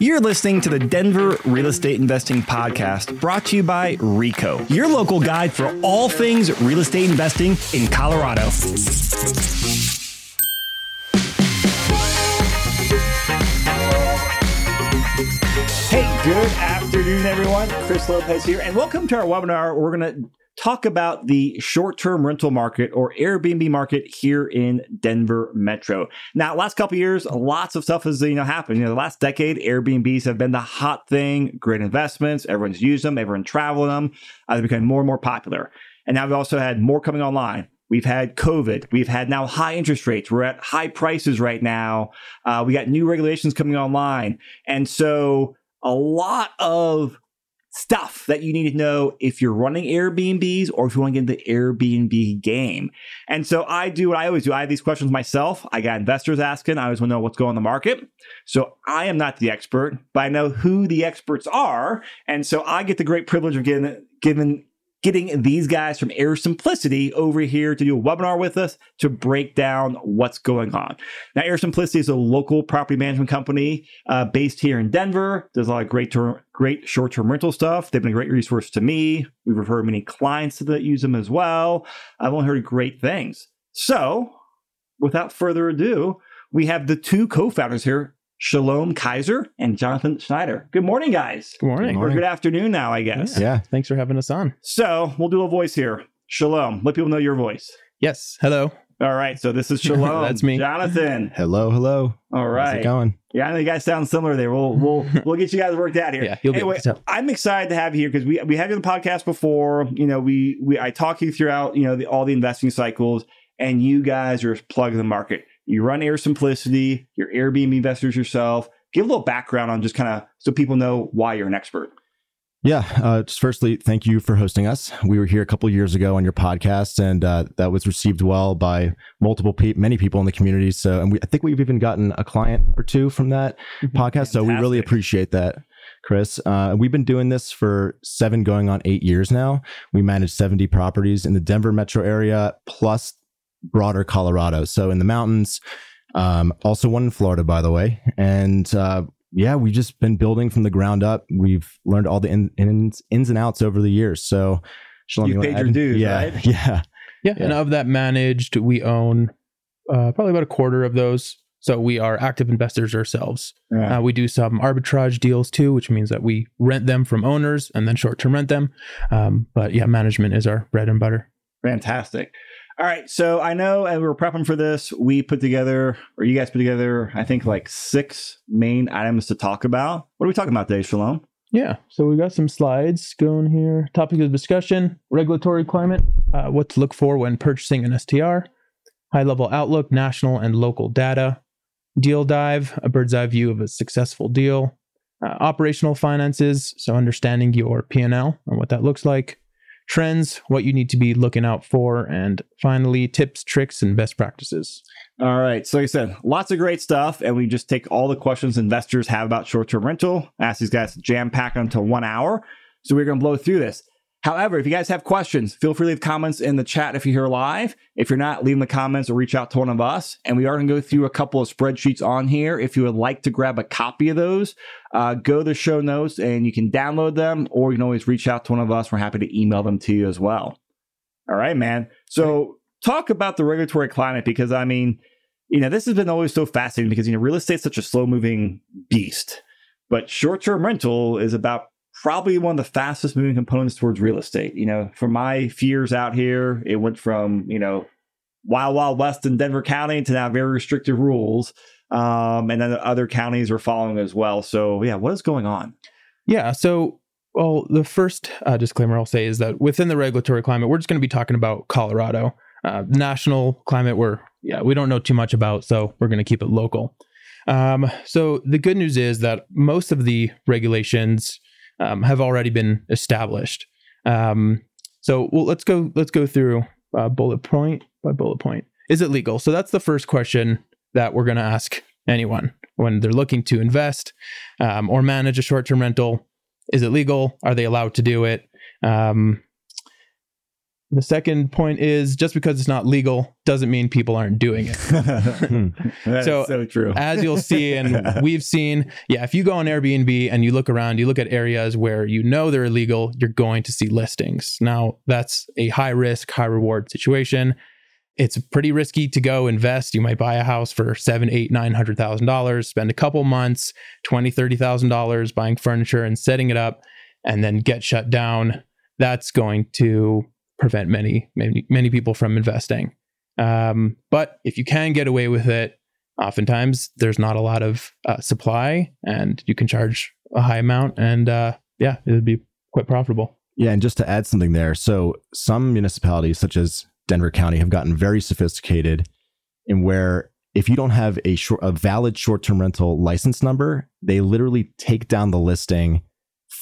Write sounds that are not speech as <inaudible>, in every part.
You're listening to the Denver Real Estate Investing Podcast brought to you by RICO, your local guide for all things real estate investing in Colorado. Hey, good afternoon, everyone. Chris Lopez here, and welcome to our webinar. We're going to talk about the short-term rental market or Airbnb market here in Denver Metro. Now, last couple years, lots of stuff has you know happened. You know, the last decade, Airbnbs have been the hot thing. Great investments. Everyone's used them. Everyone traveling them. Uh, they're becoming more and more popular. And now we've also had more coming online. We've had COVID. We've had now high interest rates. We're at high prices right now. Uh, we got new regulations coming online. And so a lot of stuff that you need to know if you're running Airbnbs or if you want to get into the Airbnb game. And so I do what I always do. I have these questions myself. I got investors asking. I always want to know what's going on the market. So I am not the expert, but I know who the experts are. And so I get the great privilege of getting, giving getting these guys from Air Simplicity over here to do a webinar with us to break down what's going on. Now, Air Simplicity is a local property management company uh, based here in Denver. Does a lot of great term, great short-term rental stuff. They've been a great resource to me. We've referred many clients that use them as well. I've only heard great things. So, without further ado, we have the two co-founders here Shalom Kaiser and Jonathan Scheiner. Good morning, guys. Good morning. Or good afternoon now, I guess. Yeah. yeah, thanks for having us on. So we'll do a voice here. Shalom. Let people know your voice. Yes. Hello. All right. So this is Shalom. <laughs> That's me. Jonathan. Hello, hello. All right. How's it going? Yeah, I know you guys sound similar there. We'll we'll <laughs> we'll get you guys worked out here. Yeah, you'll anyway, able to tell. I'm excited to have you here because we we had you on the podcast before. You know, we we I talk you throughout you know the, all the investing cycles, and you guys are plugging the market. You run Air Simplicity. You're Airbnb investors yourself. Give a little background on just kind of so people know why you're an expert. Yeah. Uh, just firstly, thank you for hosting us. We were here a couple years ago on your podcast, and uh, that was received well by multiple pe- many people in the community. So, and we, I think we've even gotten a client or two from that podcast. So we really appreciate that, Chris. Uh, we've been doing this for seven, going on eight years now. We manage 70 properties in the Denver metro area, plus broader Colorado. So in the mountains, um, also one in Florida, by the way. And uh, yeah, we've just been building from the ground up. We've learned all the in, ins, ins and outs over the years. So, Shalom, You've you paid your dues, yeah, right? <laughs> Yeah. Yeah, and of that managed, we own uh, probably about a quarter of those. So we are active investors ourselves. Yeah. Uh, we do some arbitrage deals too, which means that we rent them from owners and then short term rent them. Um, but yeah, management is our bread and butter. Fantastic. All right. So I know we were prepping for this. We put together, or you guys put together, I think like six main items to talk about. What are we talking about today, Shalom? Yeah, so we got some slides going here. Topic of discussion regulatory climate, uh, what to look for when purchasing an STR, high level outlook, national and local data, deal dive, a bird's eye view of a successful deal, uh, operational finances, so understanding your P&L and what that looks like, trends, what you need to be looking out for, and finally, tips, tricks, and best practices. All right. So like I said, lots of great stuff. And we just take all the questions investors have about short term rental, ask these guys to jam pack them into one hour. So we're going to blow through this. However, if you guys have questions, feel free to leave comments in the chat if you're here live. If you're not, leave them the comments or reach out to one of us. And we are going to go through a couple of spreadsheets on here. If you would like to grab a copy of those, uh, go to the show notes and you can download them, or you can always reach out to one of us. We're happy to email them to you as well. All right, man. So talk about the regulatory climate because I mean, you know, this has been always so fascinating because you know, real estate's such a slow moving beast, but short term rental is about probably one of the fastest moving components towards real estate. You know, for my fears out here, it went from you know wild wild west in Denver County to now very restrictive rules. Um, and then the other counties are following as well. So yeah, what is going on? Yeah. So, well, the first uh, disclaimer I'll say is that within the regulatory climate, we're just going to be talking about Colorado. Uh, national climate, we're yeah, we don't know too much about, so we're going to keep it local. Um, so the good news is that most of the regulations um, have already been established. Um, so well, let's go let's go through uh, bullet point by bullet point. Is it legal? So that's the first question that we're going to ask anyone when they're looking to invest um, or manage a short-term rental. Is it legal? Are they allowed to do it? Um, The second point is just because it's not legal doesn't mean people aren't doing it. <laughs> Hmm. That's So, so, true. As you'll see, and <laughs> we've seen, yeah, if you go on Airbnb and you look around, you look at areas where you know they're illegal, you're going to see listings. Now, that's a high risk, high reward situation. It's pretty risky to go invest. You might buy a house for seven, eight, nine hundred thousand dollars, spend a couple months, twenty, thirty thousand dollars buying furniture and setting it up, and then get shut down. That's going to prevent many, many, many people from investing. Um, but if you can get away with it, oftentimes there's not a lot of uh, supply, and you can charge a high amount, and uh, yeah, it would be quite profitable. Yeah, and just to add something there, so some municipalities, such as Denver County, have gotten very sophisticated in where if you don't have a short, a valid short-term rental license number, they literally take down the listing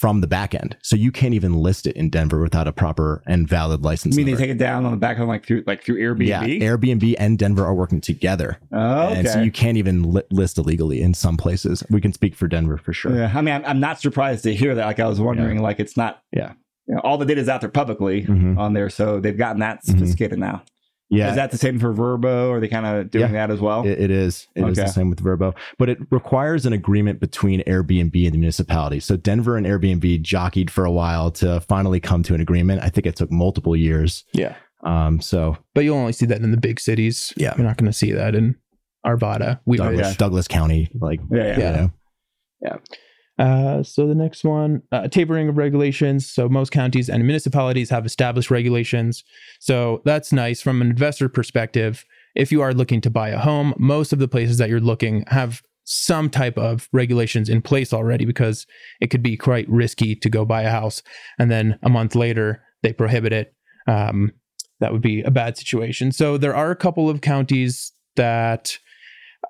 from the back end, so you can't even list it in Denver without a proper and valid You license. mean they take it down on the back end, like through like through Airbnb? Yeah, Airbnb and Denver are working together, oh, okay. and so you can't even li- list illegally in some places. We can speak for Denver for sure. Yeah, I mean, I'm, I'm not surprised to hear that. Like, I was wondering, like, it's not. Yeah. You know, all the data's out there publicly Mhm. on there, so they've gotten that Mhm. sophisticated now. Yeah, Is that the same for Vrbo? Are they kind of doing that as well? It, it is. It is Okay. the same with Vrbo, but it requires an agreement between Airbnb and the municipality. So Denver and Airbnb jockeyed for a while to finally come to an agreement. I think it took multiple years. Yeah, Um, so but you'll only see that in the big cities. Yeah. you're not going to see that in Arvada. We Douglas, yeah. Douglas County, like yeah, yeah. you Yeah. Uh, so the next one, uh, tapering of regulations. So most counties and municipalities have established regulations. So that's nice from an investor perspective. If you are looking to buy a home, most of the places that you're looking have some type of regulations in place already because it could be quite risky to go buy a house and then a month later they prohibit it. Um, that would be a bad situation. So there are a couple of counties that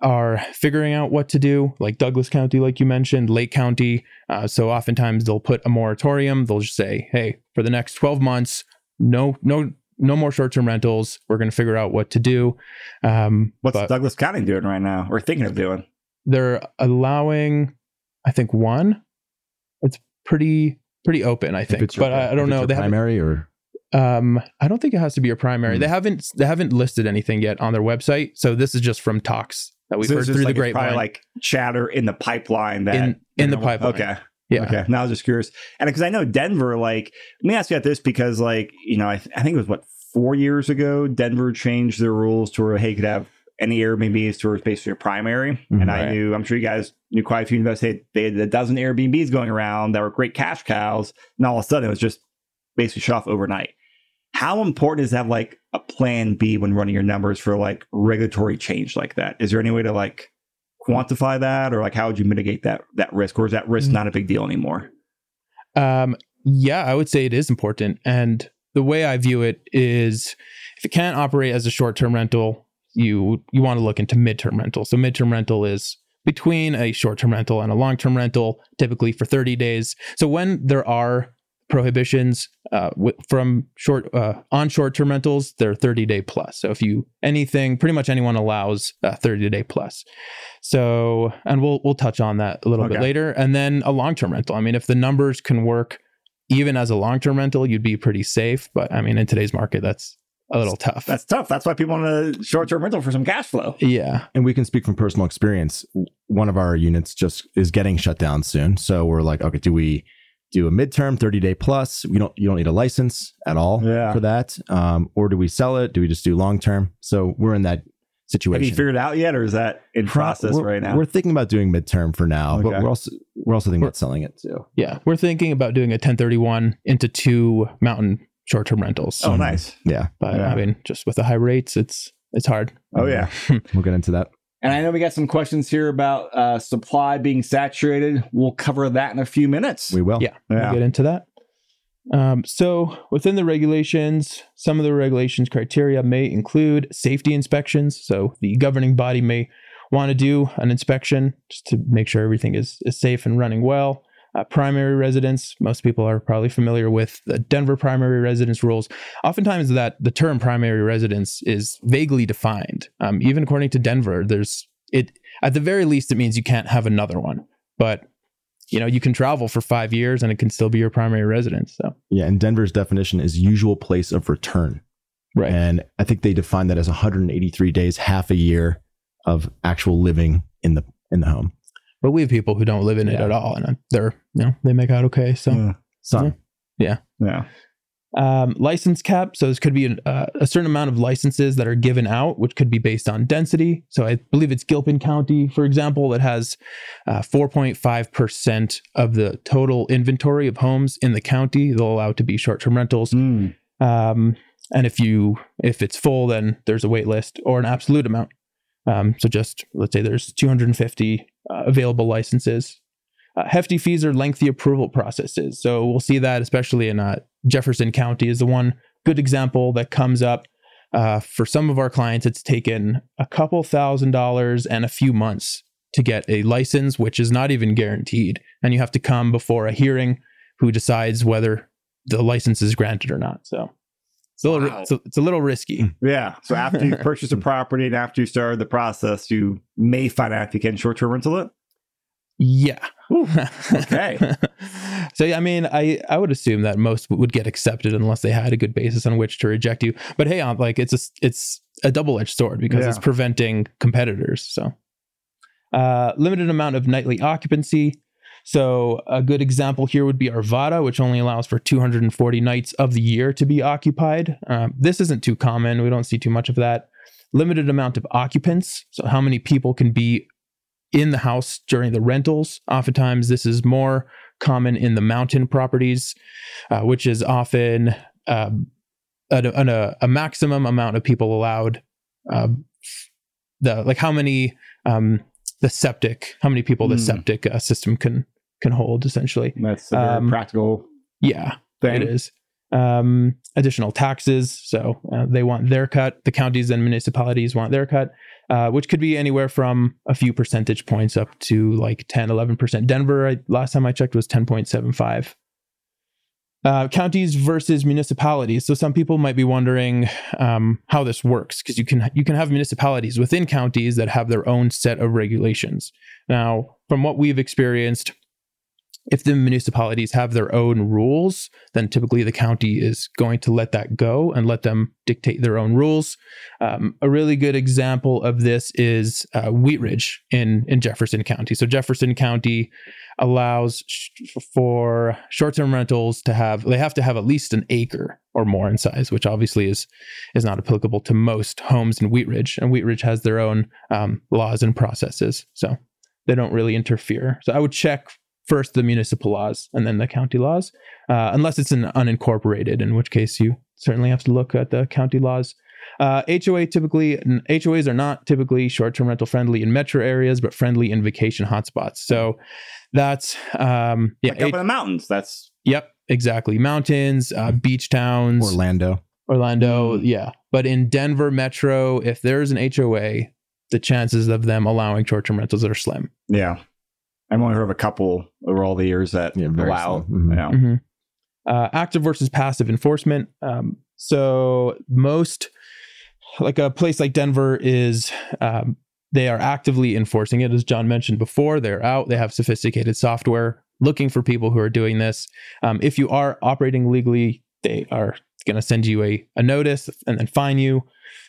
are figuring out what to do, like Douglas County, like you mentioned, Lake County. Uh, so oftentimes they'll put a moratorium. They'll just say, "Hey, for the next 12 months, no, no, no more short-term rentals. We're going to figure out what to do." Um, What's but Douglas County doing right now, or thinking of doing? they're allowing, I think, one. It's pretty pretty open, I think, it's your- but I, I don't know. your They haven't primary or um, I don't think it has to be a primary. Hmm. They haven't they haven't listed anything yet on their website. So this is just from talks that we've So heard through like, the it's probably grapevine. like chatter in the pipeline that In- in the know, pipeline. Okay. yeah. Okay. Now I was just curious. And because I know Denver, like, let me ask you about this because, like, you know, I, th- I think it was what, four years ago, Denver changed their rules to where, hey, you could have any Airbnbs to where it's basically your primary. Mhm. and I knew, I'm sure you guys knew quite a few investors. They had a dozen Airbnbs going around that were great cash cows. And all of a sudden it was just basically shut off overnight. How important is to have like a plan B when running your numbers for like regulatory change like that? Is there any way to like quantify that or like how would you mitigate that that risk or is that risk not a big deal anymore? Um, yeah, I would say it is important. And the way I view it is if it can't operate as a short-term rental, you you want to look into midterm rental. So midterm rental is between a short-term rental and a long-term rental, typically for 30 days. So when there are prohibitions uh, wi- from short uh, on short-term rentals, they're 30 day plus. So if you anything, pretty much anyone allows a 30 day plus. So and we'll we'll touch on that a little bit later. And then a long-term rental. I mean, if the numbers can work even as a long-term rental, you'd be pretty safe. But I mean, in today's market, that's a little tough. That's tough. That's why people want a short term rental for some cash flow. yeah. and we can speak from personal experience. One of our units just is getting shut down soon, so we're like, okay, do we do a midterm, thirty day plus? We don't, you don't need a license at all Yeah. for that, um, or do we sell it? Do we just do long term? So we're in that situation. Have you figured it out yet or is that in process we're, right now? We're thinking about doing midterm for now, but we're also we're also thinking We're- about selling it too. Yeah. We're thinking about doing a 1031 into two mountain short-term rentals. Oh, nice. Yeah, But Yeah. I mean, just with the high rates, it's it's hard. Oh, yeah. <laughs> we'll get into that. And I know we got some questions here about uh, supply being saturated. We'll cover that in a few minutes. We will. Yeah. We'll get into that. Um, so within the regulations, some of the regulations criteria may include safety inspections. So the governing body may want to do an inspection just to make sure everything is, is safe and running well. Uh, primary residence, most people are probably familiar with the Denver primary residence rules. Oftentimes, that the term primary residence is vaguely defined. Um, even according to Denver, there's it at the very least, it means you can't have another one. But you know you can travel for five years and it can still be your primary residence. So Yeah, and Denver's definition is usual place of return. right, And I think they define that as 183 days, half a year of actual living in the in the home. But we have people who don't live in it Yeah. at all, and they're you know they make out okay. So. Yeah. Son. yeah. um, license cap. So this could be an, uh, a certain amount of licenses that are given out, which could be based on density. So I believe it's Gilpin County, for example, that has uh, 4.5% of the total inventory of homes in the county. They'll allow to be short-term rentals. Mm. Um, and if you if it's full, then there's a wait list or an absolute amount. Um, so just let's say there's 250 uh, available licenses. Uh, hefty fees are lengthy approval processes. So we'll see that especially in uh, Jefferson County is the one good example that comes up. Uh, for some of our clients, it's taken a couple thousand dollars and a few months to get a license, which is not even guaranteed. And you have to come before a hearing who decides whether the license is granted or not. So it's a little, Wow. it's, a, it's a little risky. Yeah. So after you <laughs> purchase a property and after you start the process, you may find out if you can short term rental it. Yeah. <laughs> Okay. so I mean, I I would assume that most would get accepted unless they had a good basis on which to reject you. But hey, um, like it's a it's a double edged sword because Yeah. it's preventing competitors. So, uh, limited amount of nightly occupancy. So a good example here would be Arvada, which only allows for 240 nights of the year to be occupied. Um, this isn't too common. We don't see too much of that. Limited amount of occupants. So how many people can be in the house during the rentals? Oftentimes, this is more common in the mountain properties, uh, which is often um, a, a, a maximum amount of people allowed. Um, the like how many um, the septic, how many people the Hmm. septic uh, system can can hold essentially. That's a very Um, practical Yeah, thing. it is. Um, additional taxes. So uh, they want their cut. The counties and municipalities want their cut, uh, which could be anywhere from a few percentage points up to like 10, 11%. Denver, I, last time I checked, was 10.75. Uh, counties versus municipalities. So some people might be wondering um, how this works because you can you can have municipalities within counties that have their own set of regulations. Now, from what we've experienced, if the municipalities have their own rules, then typically the county is going to let that go and let them dictate their own rules. Um, a really good example of this is uh, Wheat Ridge in, in Jefferson County. So, Jefferson County allows sh- for short term rentals to have, they have to have at least an acre or more in size, which obviously is, is not applicable to most homes in Wheat Ridge. And Wheat Ridge has their own um, laws and processes. So, they don't really interfere. So, I would check first the municipal laws and then the county laws, uh, unless it's an unincorporated, in which case you certainly have to look at the county laws. Uh, HOA typically HOAs are not typically short-term rental friendly in metro areas, but friendly in vacation hotspots. So that's um, yeah, Like up H- in the mountains. That's yep, exactly. Mountains, uh, beach towns, Orlando. Orlando, Mm. yeah. But in Denver metro, if there's an HOA, the chances of them allowing short-term rentals are slim. yeah. I've only heard of a couple over all the years that Yeah, very allow. slim. Mhm. Yeah. Mhm. Uh, active versus passive enforcement. Um, so most, like a place like Denver is, um, they are actively enforcing it. As John mentioned before, they're out. They have sophisticated software looking for people who are doing this. Um, if you are operating legally, they are going to send you a, a notice and then fine you.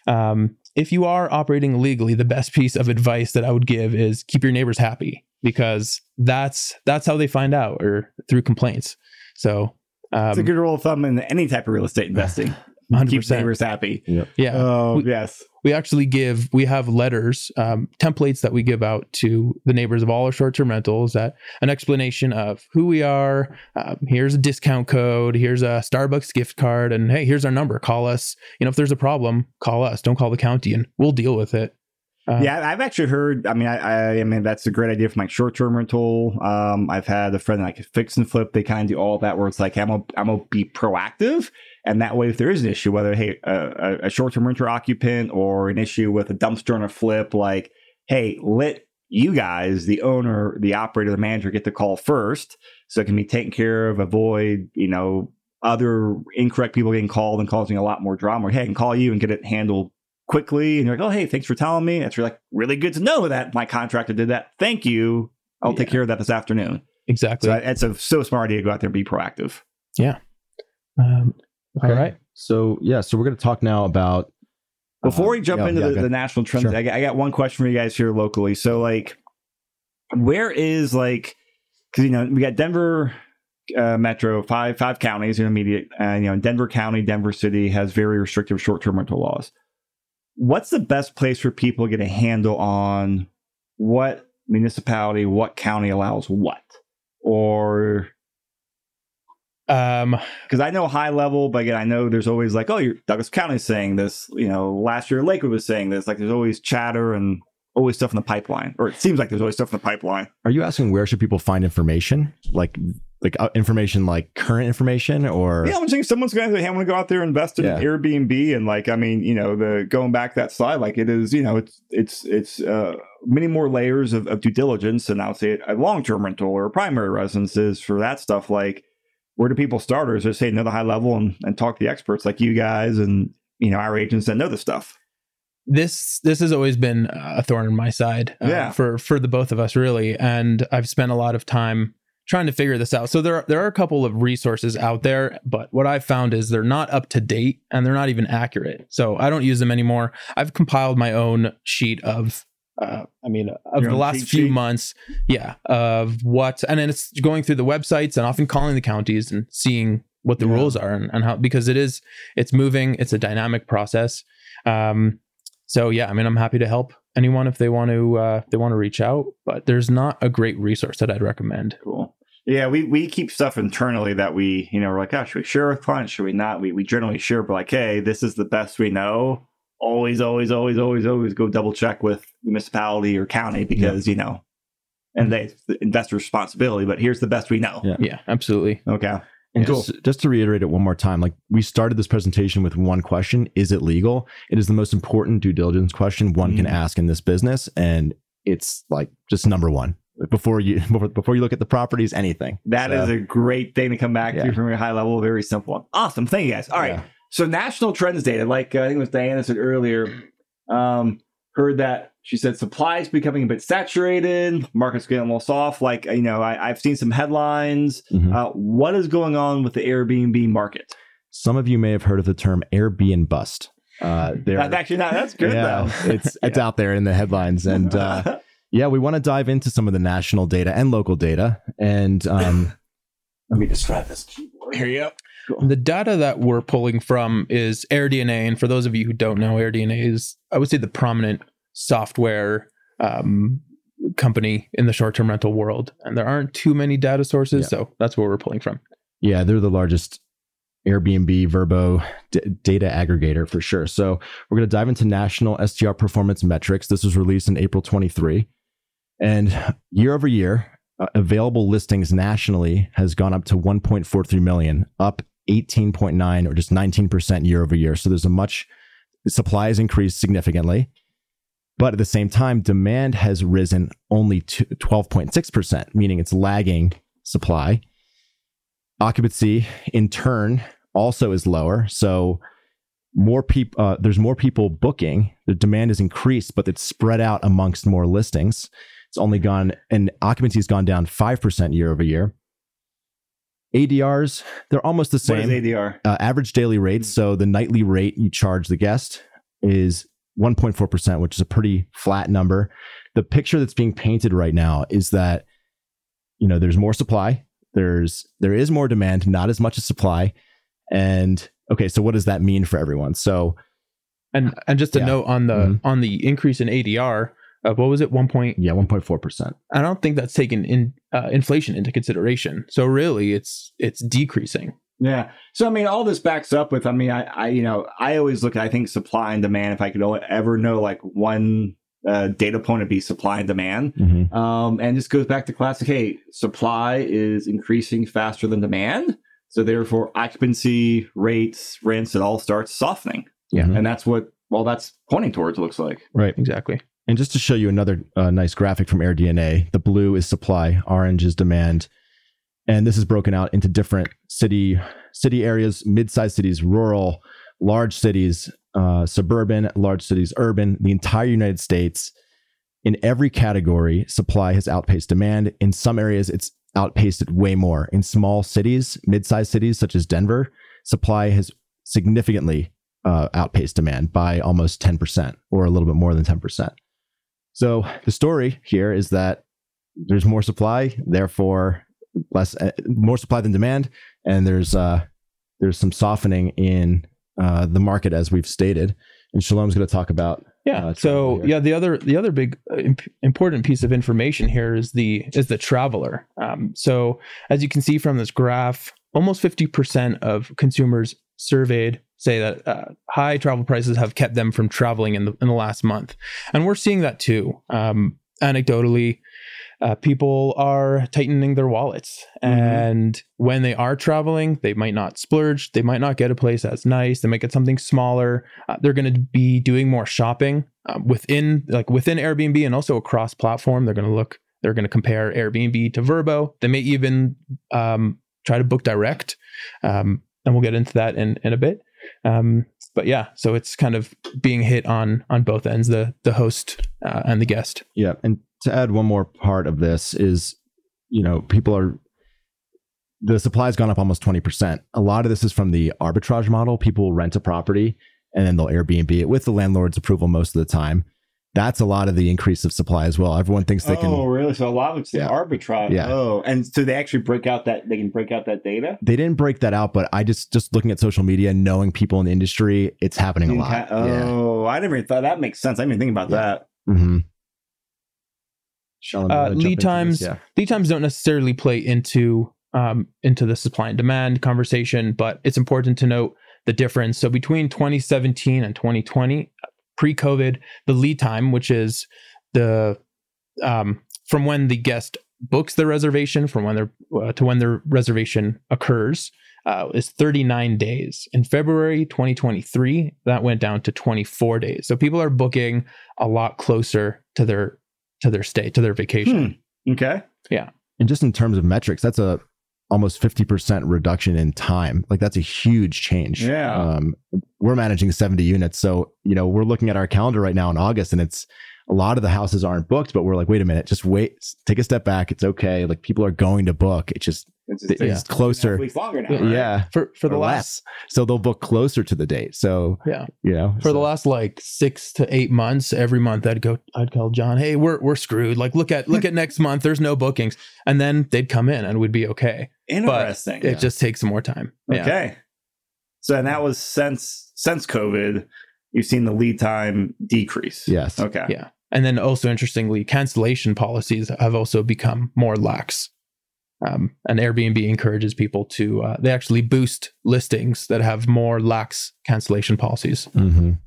Um, if you are operating legally, the best piece of advice that I would give is keep your neighbors happy because that's that's how they find out or through complaints. So um, It's a good rule of thumb in any type of real estate investing. <laughs> 100%. Keep neighbors happy. yeah, Oh, We- yes. we actually give we have letters um, templates that we give out to the neighbors of all our short-term rentals that an explanation of who we are um, here's a discount code here's a starbucks gift card and hey here's our number call us you know if there's a problem call us don't call the county and we'll deal with it Uh, yeah, I've actually heard. I mean, I, I, I mean, that's a great idea for my short-term rental. Um, I've had a friend that I could fix and flip. They kind of do all that where it's like I'm gonna, I'm gonna be proactive, and that way, if there is an issue, whether hey, a, a- a short-term renter occupant or an issue with a dumpster on a flip, like hey, let you guys, the owner, the operator, the manager, get the call first, so it can be taken care of. Avoid, you know, other incorrect people getting called and causing a lot more drama. Hey, I can call you and get it handled quickly and you're like, oh, hey, thanks for telling me. That's really, like really good to know that my contractor did that. Thank you. I'll take care of that this afternoon. exactly. So it's a so smart idea to go out there and be proactive. Yeah. Um, All Okay. right. So yeah, so we're going to talk now about Before uh, we jump yeah, into yeah, the, the national trends, Sure. I, got, I got one question for you guys here locally. So, like, where is like, because you know we got Denver uh, Metro, five five counties, you know, immediate, and you know, Denver County, Denver City has very restrictive short term rental laws. What's the best place for people to get a handle on what municipality, what county allows what, or Um, because I know high level, but again, I know there's always like, oh, your Douglas County's saying this. You know, last year Lakewood was saying this. Like, there's always chatter and always stuff in the pipeline, or it seems like there's always stuff in the pipeline. Are you asking where should people find information? Like like uh, information like current information or Yeah, I'm saying someone's going to say, hey, I want to go out there and invest in Yeah. Airbnb, and like, I mean, you know, the going back that slide, like it is, you know, it's it's it's uh, many more layers of, of due diligence, and I'll say a long term rental or primary residences for that stuff. Like, where do people start, or is just say another high level and, and talk to the experts like you guys and you know our agents that know this stuff. this this has always been a thorn in my side. uh, Yeah. For for the both of us, really, and I've spent a lot of time trying to figure this out. So there are, there are a couple of resources out there, but what I've found is they're not up to date and they're not even accurate. So I don't use them anymore. I've compiled my own sheet of. Uh, I mean, of Your the last few sheet? months, yeah, of what, and then it's going through the websites and often calling the counties and seeing what the Yeah. rules are and, and how because it is it's moving, it's a dynamic process. Um, so yeah, I mean, I'm happy to help anyone if they want to uh, they want to reach out. But there's not a great resource that I'd recommend. Cool. Yeah, we, we keep stuff internally that we, you know, we're like, oh, should we share with clients? Should we not? We, we generally share, but like, hey, this is the best we know. Always, always, always, always, always go double check with the municipality or county because, you know, and they, it's the investor's responsibility, but here's the best we know. Yeah. Yeah, absolutely. Okay. And Cool. just, just to reiterate it one more time, like we started this presentation with one question Is it legal? It is the most important due diligence question one can Mhm. ask in this business. And it's like just number one before you <laughs> before, before you look at the properties, anything. That is So, a great thing to come back Yeah. to from a high level. Very simple. one. Awesome. Thank you guys. All right. yeah. So national trends data, like uh, I think it was Diana said earlier, um, heard that she said supply is becoming a bit saturated, market's getting a little soft. Like you know, I, I've seen some headlines. Mhm. Uh, what is going on with the Airbnb market? Some of you may have heard of the term Airbnb bust. Uh, there, That's actually not. That's good yeah, though. it's <laughs> it's out there in the headlines, and uh, <laughs> yeah, we want to dive into some of the national data and local data, and um, <laughs> let me describe this keyboard. Here you go. The data that we're pulling from is AirDNA, and for those of you who don't know, AirDNA is I would say the prominent software um, company in the short-term rental world, and there aren't too many data sources, Yeah. so that's where we're pulling from. Yeah, they're the largest Airbnb Vrbo d- data aggregator for sure. So we're going to dive into national STR performance metrics. This was released in April 23. And year over year, uh, available listings nationally has gone up to 1.43 million, up 18.9 or just 19% year over year. So there's a much supply has increased significantly. But at the same time, demand has risen only to 12.6%, meaning it's lagging supply occupancy in turn also is lower so more people uh, there's more people booking the demand is increased but it's spread out amongst more listings it's only gone and occupancy has gone down 5% year over year. Adrs they're almost the What is same. ADR? uh, average daily rates so the nightly rate you charge the guest is 1.4% which is a pretty flat number. The picture that's being painted right now is that you know there's more supply. There's there is more demand not as much as supply. And okay so what does that mean for everyone? So And and just a Yeah. note on the Mhm. on the increase in ADR, uh, what was it? One point. yeah 1.4% I don't think that's taken in uh, inflation into consideration. So really, it's it's decreasing. Yeah. So I mean, all this backs up with. I mean, I, I you know, I always look at. I think supply and demand. If I could ever know like one uh, data point, it'd be supply and demand. Mhm. Um, and this goes back to classic. Hey, supply is increasing faster than demand, so therefore occupancy rates, rents, it all starts softening, Yeah. And that's what. Well, that's pointing towards. It looks like. right Exactly. And just to show you another uh, nice graphic from AirDNA, the blue is supply, orange is demand, and this is broken out into different city city areas, mid-sized cities, rural, large cities, uh, suburban, large cities, urban, the entire United States. In every category, supply has outpaced demand. In some areas, it's outpaced it way more. In small cities, mid-sized cities such as Denver, supply has significantly uh, outpaced demand by almost 10% or a little bit more than 10%. So the story here is that there's more supply, therefore less uh, more supply than demand, and there's uh, there's some softening in uh, the market as we've stated. And Shalom's going to talk about Yeah. uh, so yeah, the other the other big uh, imp- important piece of information here is the is the traveler. Um, so as you can see from this graph, almost fifty percent of consumers surveyed say that uh, high travel prices have kept them from traveling in the in the last month, and we're seeing that too. Um, anecdotally, uh, people are tightening their wallets, Mhm. and when they are traveling, they might not splurge. They might not get a place that's nice. They might get something smaller. Uh, they're going to be doing more shopping um, within, like within Airbnb, and also across platform. They're going to look. They're going to compare Airbnb to Vrbo. They may even um, try to book direct, um, and we'll get into that in in a bit. Um, but yeah, so it's kind of being hit on on both ends the the host uh, and the guest. Yeah, and to add one more part of this is, you know, people are the supply's gone up almost twenty percent. A lot of this is from the arbitrage model. People rent a property and then they'll Airbnb it with the landlord's approval most of the time. That's a lot of the increase of supply as well. Everyone thinks they oh, can. Oh, really? So a lot of it's the Yeah. arbitrage. Yeah. Oh, and so they actually break out that they can break out that data. They didn't break that out, but I just just looking at social media, knowing people in the industry, it's happening a lot. can- oh, I never thought that makes sense. I didn't even think about Yeah. that. Mm-hmm. Shalom, you Uh, lead into this? times- Yeah. lead times don't necessarily play into um, into the supply and demand conversation, but it's important to note the difference. So between 2017 and 2020, pre-COVID, the lead time, which is the um, from when the guest books the reservation from when their uh, to when their reservation occurs, uh, is 39 days. In February 2023, that went down to 24 days. So people are booking a lot closer to their to their stay to their vacation. Okay. Yeah. And just in terms of metrics, that's a almost 50% reduction in time. Like that's a huge change. Yeah. Um, we're managing 70 units. So, you know, we're looking at our calendar right now in August and it's a lot of the houses aren't booked, but we're like, wait a minute, just wait, take a step back. It's okay. Like people are going to book. It's just, It's, it's Yeah. closer. Weeks longer now. Yeah. right? Yeah. For for the or last less. So they'll book closer to the date. So, yeah. you know, for the last like six to eight months, every month I'd go, I'd call John, hey, we're we're screwed. Like, look at look at next month. There's no bookings, and then they'd come in and we'd be okay. Interesting. It just takes more time. Yeah. Okay. So and that was since since COVID, you've seen the lead time decrease. Yes. Okay. Yeah. And then also interestingly, cancellation policies have also become more lax. Um, and Airbnb encourages people to uh, they actually boost listings that have more lax cancellation policies. Mhm.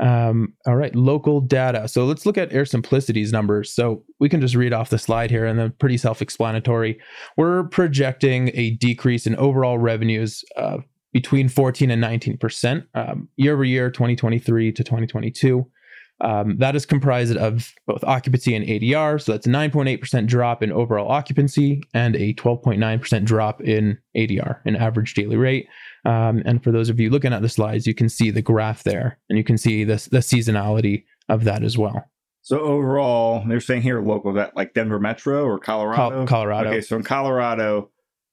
Um, all right, local data. So let's look at Air Simplicity's numbers. So we can just read off the slide here, and they're pretty self-explanatory. We're projecting a decrease in overall revenues of between 14 and 19 percent um, year over year, 2023 to 2022. Um, that is comprised of both occupancy and ADR. So that's a 9.8% drop in overall occupancy and a 12.9% drop in ADR, an average daily rate. Um, and for those of you looking at the slides, you can see the graph there and you can see the, the seasonality of that as well. So overall, they're saying here local that like Denver Metro or Col- Colorado. Colorado. Okay, so in Colorado,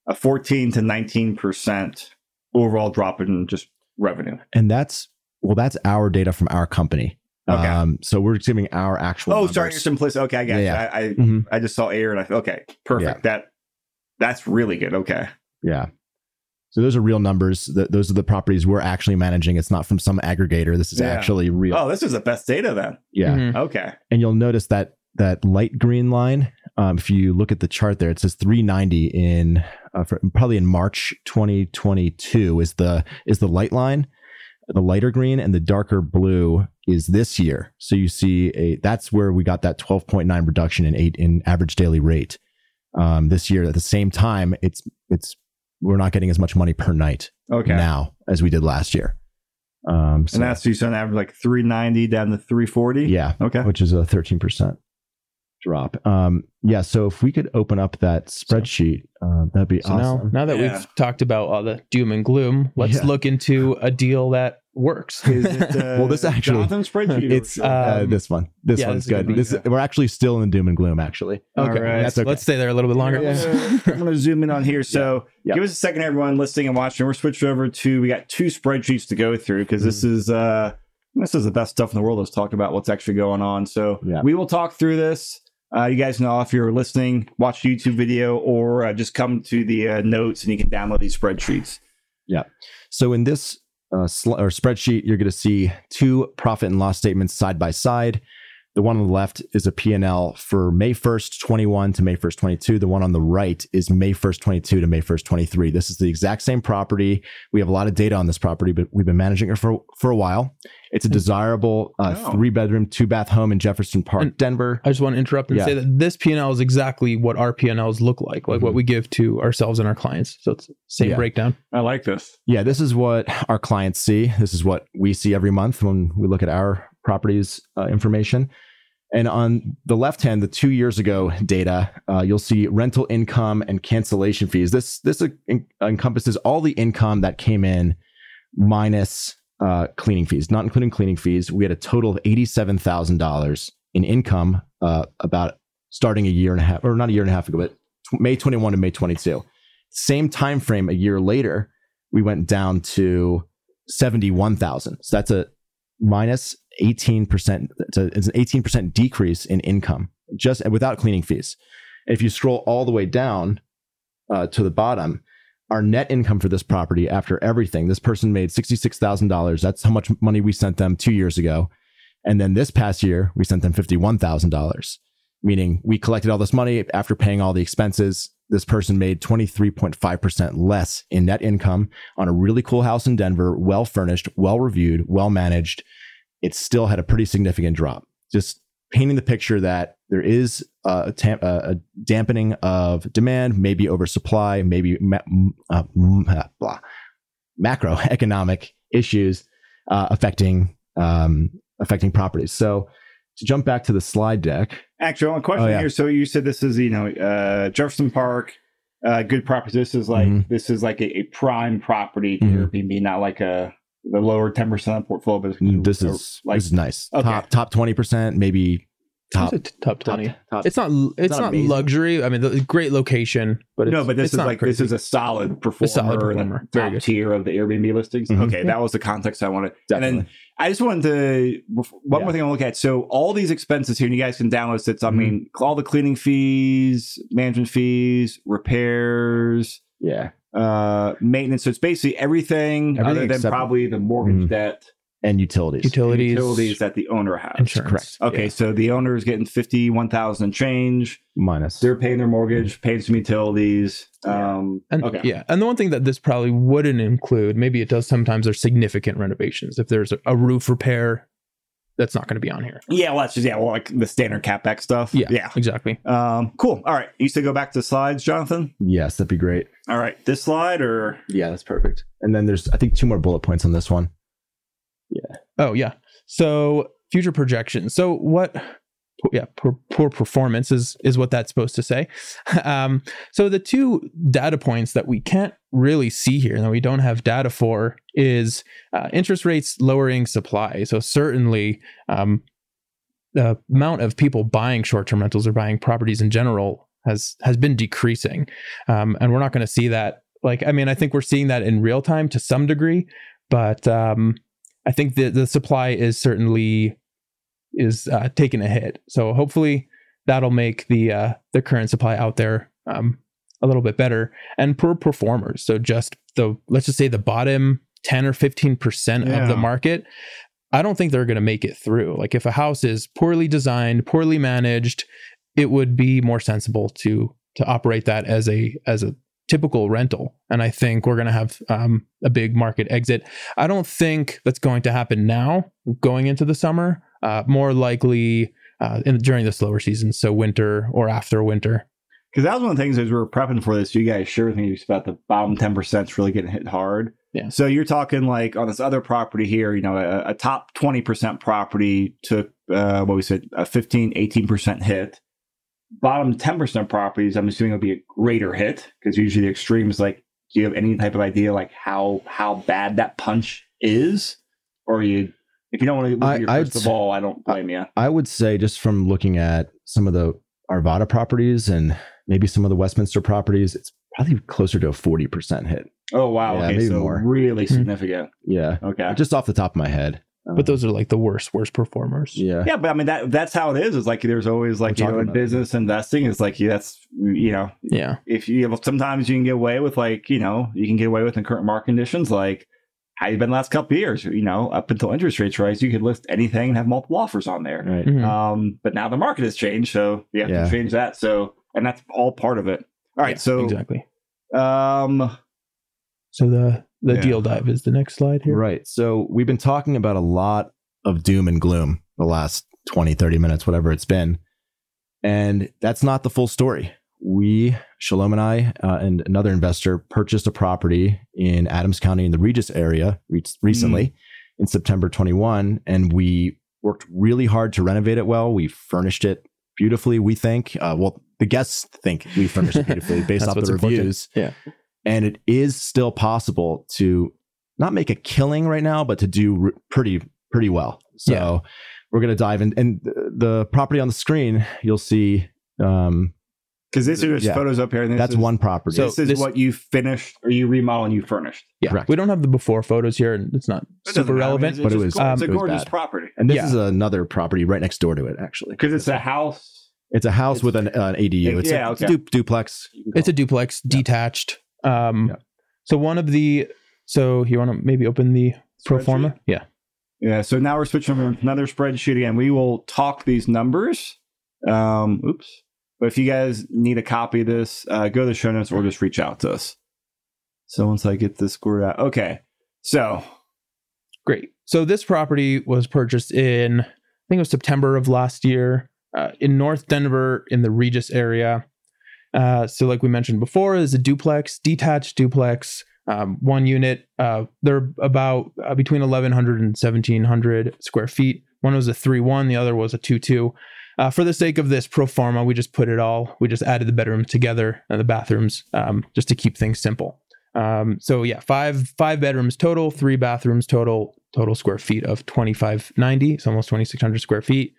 a 14 to 19 percent overall drop in just revenue. And that's, well, that's our data from our company. Okay. Um, so we're giving our actual. oh, sorry, numbers. Air Simplicity. Okay, I got Yeah, you. I, I Mhm. I just saw air and I thought, okay, perfect. That that's really good. Okay. Yeah. So those are real numbers. Th- those are the properties we're actually managing. It's not from some aggregator. This is Yeah. actually real. Oh, this is the best data then. yeah. Mhm. Okay. And you'll notice that that light green line. Um, if you look at the chart there, it says 390 in uh, for, probably in March 2022 is the is the light line. The lighter green and the darker blue is this year. So you see a that's where we got that 12.9 reduction in eight in average daily rate. Um, this year at the same time, it's it's we're not getting as much money per night Okay. now as we did last year. Um, so, and that's you said on average like 390 down to 340. yeah, Okay. which is a 13% drop. Um, yeah, so if we could open up that spreadsheet, uh, that'd be So awesome. now, now that Yeah. we've talked about all the doom and gloom, let's Yeah. look into a deal that works. Is it, <laughs> uh, Well, this actually- Jonathan's spreadsheet? It's sure? uh, Um, this one. This yeah, one's this good. good This one. is, we're actually still in the doom and gloom. Actually, All Okay, right. let's, That's okay. let's stay there a little bit longer. I'm going to zoom in on here. So Yeah. give us a second, everyone listening and watching. We're switched over to, we got two spreadsheets to go through because this Mm-hmm. is, uh, this is the best stuff in the world. Let's talk about what's actually going on. So Yeah. we will talk through this. Uh, you guys know if you're listening, watch YouTube video or uh, just come to the uh, notes and you can download these spreadsheets. Yeah. So in this uh, sl- or spreadsheet, you're going to see two profit and loss statements side by side. The one on the left is a P&L for May 1st, 21 to May 1st, 22. The one on the right is May 1st, 22 to May 1st, 23. This is the exact same property. We have a lot of data on this property, but we've been managing it for, for a while. It's a desirable uh, Oh. three bedroom, two bath home in Jefferson Park, And- Denver. I just want to interrupt and Yeah. say that this P&L is exactly what our P&Ls look like, like what Mhm. we give to ourselves and our clients. So it's the same Yeah. breakdown. I like this. Yeah, this is what our clients see. This is what we see every month when we look at our properties uh, information. And on the left hand, the two years ago data, uh, you'll see rental income and cancellation fees. This this en- encompasses all the income that came in minus uh, cleaning fees, not including cleaning fees. We had a total of eighty-seven thousand dollars in income uh, about starting a year and a half, or not a year and a half ago, but May twenty-one to May twenty-two. Same time frame a year later, we went down to 71,000. So that's a minus 18%. It's, a, it's an 18% decrease in income just without cleaning fees. If you scroll all the way down uh, to the bottom, our net income for this property after everything, this person made $66,000. That's how much money we sent them two years ago. And then this past year, we sent them $51,000, meaning we collected all this money after paying all the expenses. This person made 23.5% less in net income on a really cool house in Denver, well furnished, well reviewed, well managed. It still had a pretty significant drop. Just painting the picture that there is a, tam- a dampening of demand, maybe oversupply, maybe ma- uh, blah, macroeconomic issues uh, affecting um, affecting properties. So to jump back to the slide deck, Actually, one question Oh, yeah. here. So you said this is, you know, uh, Jefferson Park, uh, good property. This is like Mhm. this is like a, a prime property to Mhm. Airbnb, not like a the lower ten percent of portfolio. But Mm, this is like this is nice. Okay. Top top twenty percent, maybe top It's top 20. top- It's not it's, not not, luxury. I mean, the great location, but it's, no, but this it's is like crazy. this is a solid performer, solid in the performer. Top good. tier of the Airbnb listings. Mhm. Okay, that was the context I wanted. Definitely. And then I just wanted to one Yeah. more thing I look at. So all these expenses here, and you guys can download this. I Mhm. mean, all the cleaning fees, management fees, repairs, yeah, uh, maintenance. So it's basically everything, Everything other than probably the mortgage Mhm. debt, and utilities. utilities, utilities that the owner has. insurance. correct. Okay, Yeah. so the owner is getting fifty one thousand change. minus. They're paying their mortgage, paying some utilities. Um, And okay, yeah, and the one thing that this probably wouldn't include, maybe it does sometimes, are significant renovations. If there's a, a roof repair, that's not going to be on here. Yeah, well, that's just yeah, well, like the standard capex stuff. Yeah, yeah. exactly. Um, cool. All right, you used to go back to slides, Jonathan. yes, that'd be great. All right, this slide or Yeah, that's perfect. And then there's I think two more bullet points on this one. Yeah. Oh yeah. So future projections. So what? Yeah, poor, poor performance is is what that's supposed to say. <laughs> Um, so the two data points that we can't really see here, that we don't have data for, is uh, interest rates lowering supply. So certainly, um, the amount of people buying short term rentals or buying properties in general has has been decreasing, um, and we're not going to see that. Like, I mean, I think we're seeing that in real time to some degree, but um, I think the the supply is certainly is uh, taking a hit. So hopefully that'll make the uh, the current supply out there um, a little bit better and per performers. So just the let's just say the bottom ten or fifteen percent of the market. I don't think they're going to make it through. Like if a house is poorly designed, poorly managed, it would be more sensible to to operate that as a as a typical rental. And I think we're going to have um, a big market exit. I don't think that's going to happen now, going into the summer. Uh, more likely uh, in, during the slower season, so winter or after winter. Because that was one of the things as we were prepping for this. You guys shared with me about the bottom ten percent is really getting hit hard. Yeah. So you're talking like on this other property here, you know, a, a top twenty percent property took uh, what we said a 15, 18 percent hit. Bottom ten percent properties, I'm assuming will be a greater hit because usually the extremes like. Do you have any type of idea like how how bad that punch is? or you if you don't want to look I- at your I'd crystal ball, I don't blame you. I would say just from looking at some of the Arvada properties and maybe some of the Westminster properties, it's probably closer to a 40% hit. Oh wow, Yeah, okay, maybe so more. really Hmm. significant. Yeah. Okay, Just off the top of my head. But those are like the worst, worst performers. yeah. yeah, but I mean that that's how it is. It's like there's always like We're you know in about it. business investing, it's like yeah, that's you know Yeah. if you have, sometimes you can get away with like you know you can get away with in current market conditions like how you've been the last couple of years you know up until interest rates rise you could list anything and have multiple offers on there Right. Mhm. um but now the market has changed so you have Yeah. to change that so and that's all part of it all right Yeah, so exactly. um So the the Yeah. deal dive is the next slide here. Right. So we've been talking about a lot of doom and gloom the last 20, 30 minutes, whatever it's been. And that's not the full story. We, Shalom and I, uh, and another investor purchased a property in Adams County in the Regis area re- recently in September 21. And we worked really hard to renovate it well. We furnished it beautifully, we think. Uh, well, the guests think we furnished beautifully <laughs> based off the important. reviews. Yeah. And it is still possible to not make a killing right now, but to do r- pretty pretty well. So Yeah. we're gonna dive in, and th- the property on the screen you'll see. Um, because this is just Yeah. photos up here and this that's is, one property. So- this is this- what you finished or you remodel and you furnished Yeah. Correct. We don't have the before photos here, and it's not It super matter. I mean, relevant. it's but it was- go- it's um, a it was gorgeous bad. property and this yeah. is another property right next door to it, actually. because it's a house It's a house it's- with an, an ADU. It's, Yeah, a, it's a okay. du- duplex. You can call It's a it. duplex, detached. Um, Yeah. So one of the so you want to maybe open the pro forma? Yeah. Yeah, so now we're switching over to another spreadsheet again. We will talk these numbers. Um, oops. But if you guys need a copy of this, uh, go to the show notes or just reach out to us. So once I get this squared out, okay. So Great. So this property was purchased in, I think it was September of last year, uh, in North Denver in the Regis area. Uh, so, like we mentioned before, is a duplex, detached duplex, um, one unit. Uh, they're about uh, between 1,100 and 1,700 square feet. One was a 3 1, the other was a 2 2. Uh, for the sake of this pro forma, we just put it all, we just added the bedrooms together and the bathrooms um, just to keep things simple. Um, so yeah, five five bedrooms total, three bathrooms total, total square feet of twenty five ninety. It's almost twenty six hundred square feet.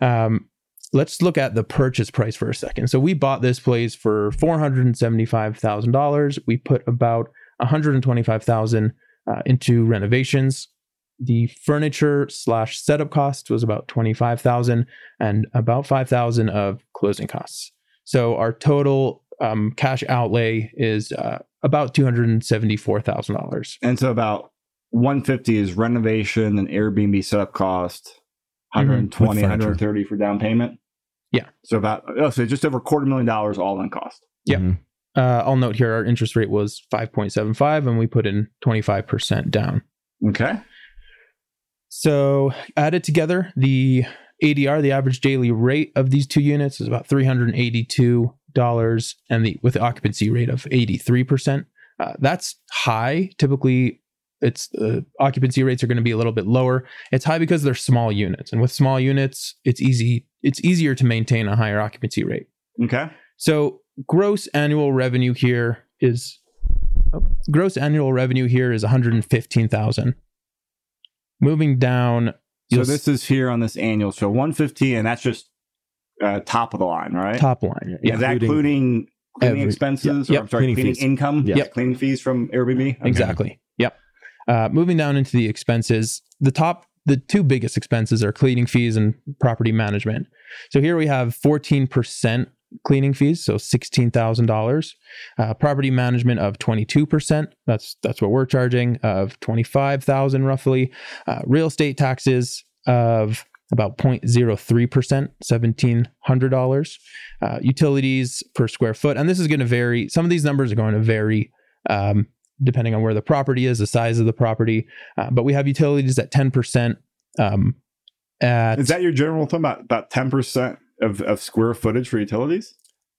Um, let's look at the purchase price for a second. So we bought this place for four hundred and seventy five thousand dollars. We put about one hundred and twenty five thousand uh, into renovations. The furniture slash setup cost was about twenty five thousand, and about five thousand of closing costs. So our total um, cash outlay is uh, about two hundred and seventy four thousand dollars. and so about 150 is renovation and Airbnb setup cost, Mhm. 120, With furniture. 130 for down payment. Yeah. So about oh, so just over a quarter million dollars all in cost. Yeah. Mhm. Uh, I'll note here our interest rate was five point seven five, and we put in twenty five percent down. Okay. So added together, the ADR, the average daily rate of these two units, is about three hundred and eighty two dollars, and the with the occupancy rate of eighty three percent. Uh, that's high. Typically, it's uh, occupancy rates are going to be a little bit lower. It's high because they're small units, and with small units, it's easy. It's easier to maintain a higher occupancy rate. Okay. So gross annual revenue here is oh, gross annual revenue here is 115,000. Moving down, So this is here on this annual. So 150, and that's just uh, top of the line, right? top line. Yeah. Is that including including cleaning every- expenses? yeah, or, I'm sorry, cleaning cleaning, income? Yeah. Yep. Cleaning fees from Airbnb? Okay. Exactly. Yep. Uh, moving down into the expenses, the top, the two biggest expenses are cleaning fees and property management. So here we have 14% cleaning fees, so $16,000. Uh, property management of 22%. That's that's what we're charging of 25,000 roughly. Uh, real estate taxes of about 0.03%, $1,700. Uh, utilities per square foot. And this is going to vary. Some of these numbers are going to vary um, depending on where the property is, the size of the property. Uh, but we have utilities at 10%. Um, at, Is that your general thing about about 10% of, of square footage for utilities?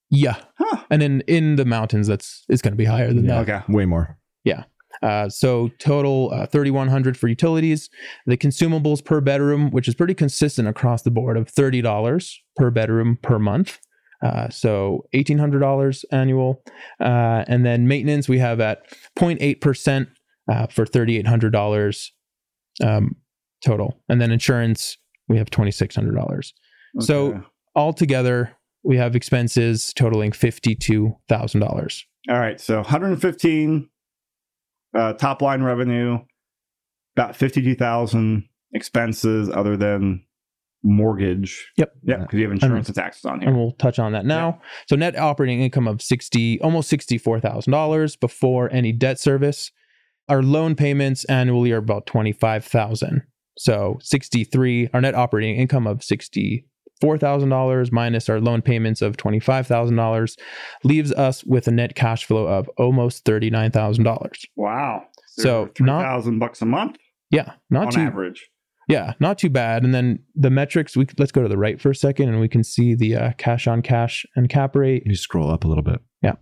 yeah. Huh. And in, in the mountains, that's it's going to be higher than Yeah. that. Okay. way more. Yeah. Uh, so total uh, 3100 for utilities. The consumables per bedroom, which is pretty consistent across the board, of $30 per bedroom per month. Uh, so $1,800 annual. Uh, and then maintenance, we have at 0.8% uh, for $3,800 um, total, and then insurance we have twenty six hundred dollars. So Okay. Altogether, we have expenses totaling fifty two thousand dollars. all right, so 115 uh, top line revenue, about 52,000 expenses other than mortgage. Yep. Yep, because you have insurance and taxes on here. and we'll touch on that now. So net operating income of sixty, almost sixty-four thousand dollars before any debt service. Our loan payments annually are about twenty-five thousand. So sixty-three. Our net operating income of sixty-four thousand dollars minus our loan payments of twenty-five thousand dollars leaves us with a net cash flow of almost thirty-nine thousand dollars. Wow. So not- 3,000 bucks a month Yeah, not on too average. yeah, not too bad. And then the metrics. We let's go to the right for a second, and we can see the uh, cash on cash and cap rate. You scroll up a little bit. Yeah.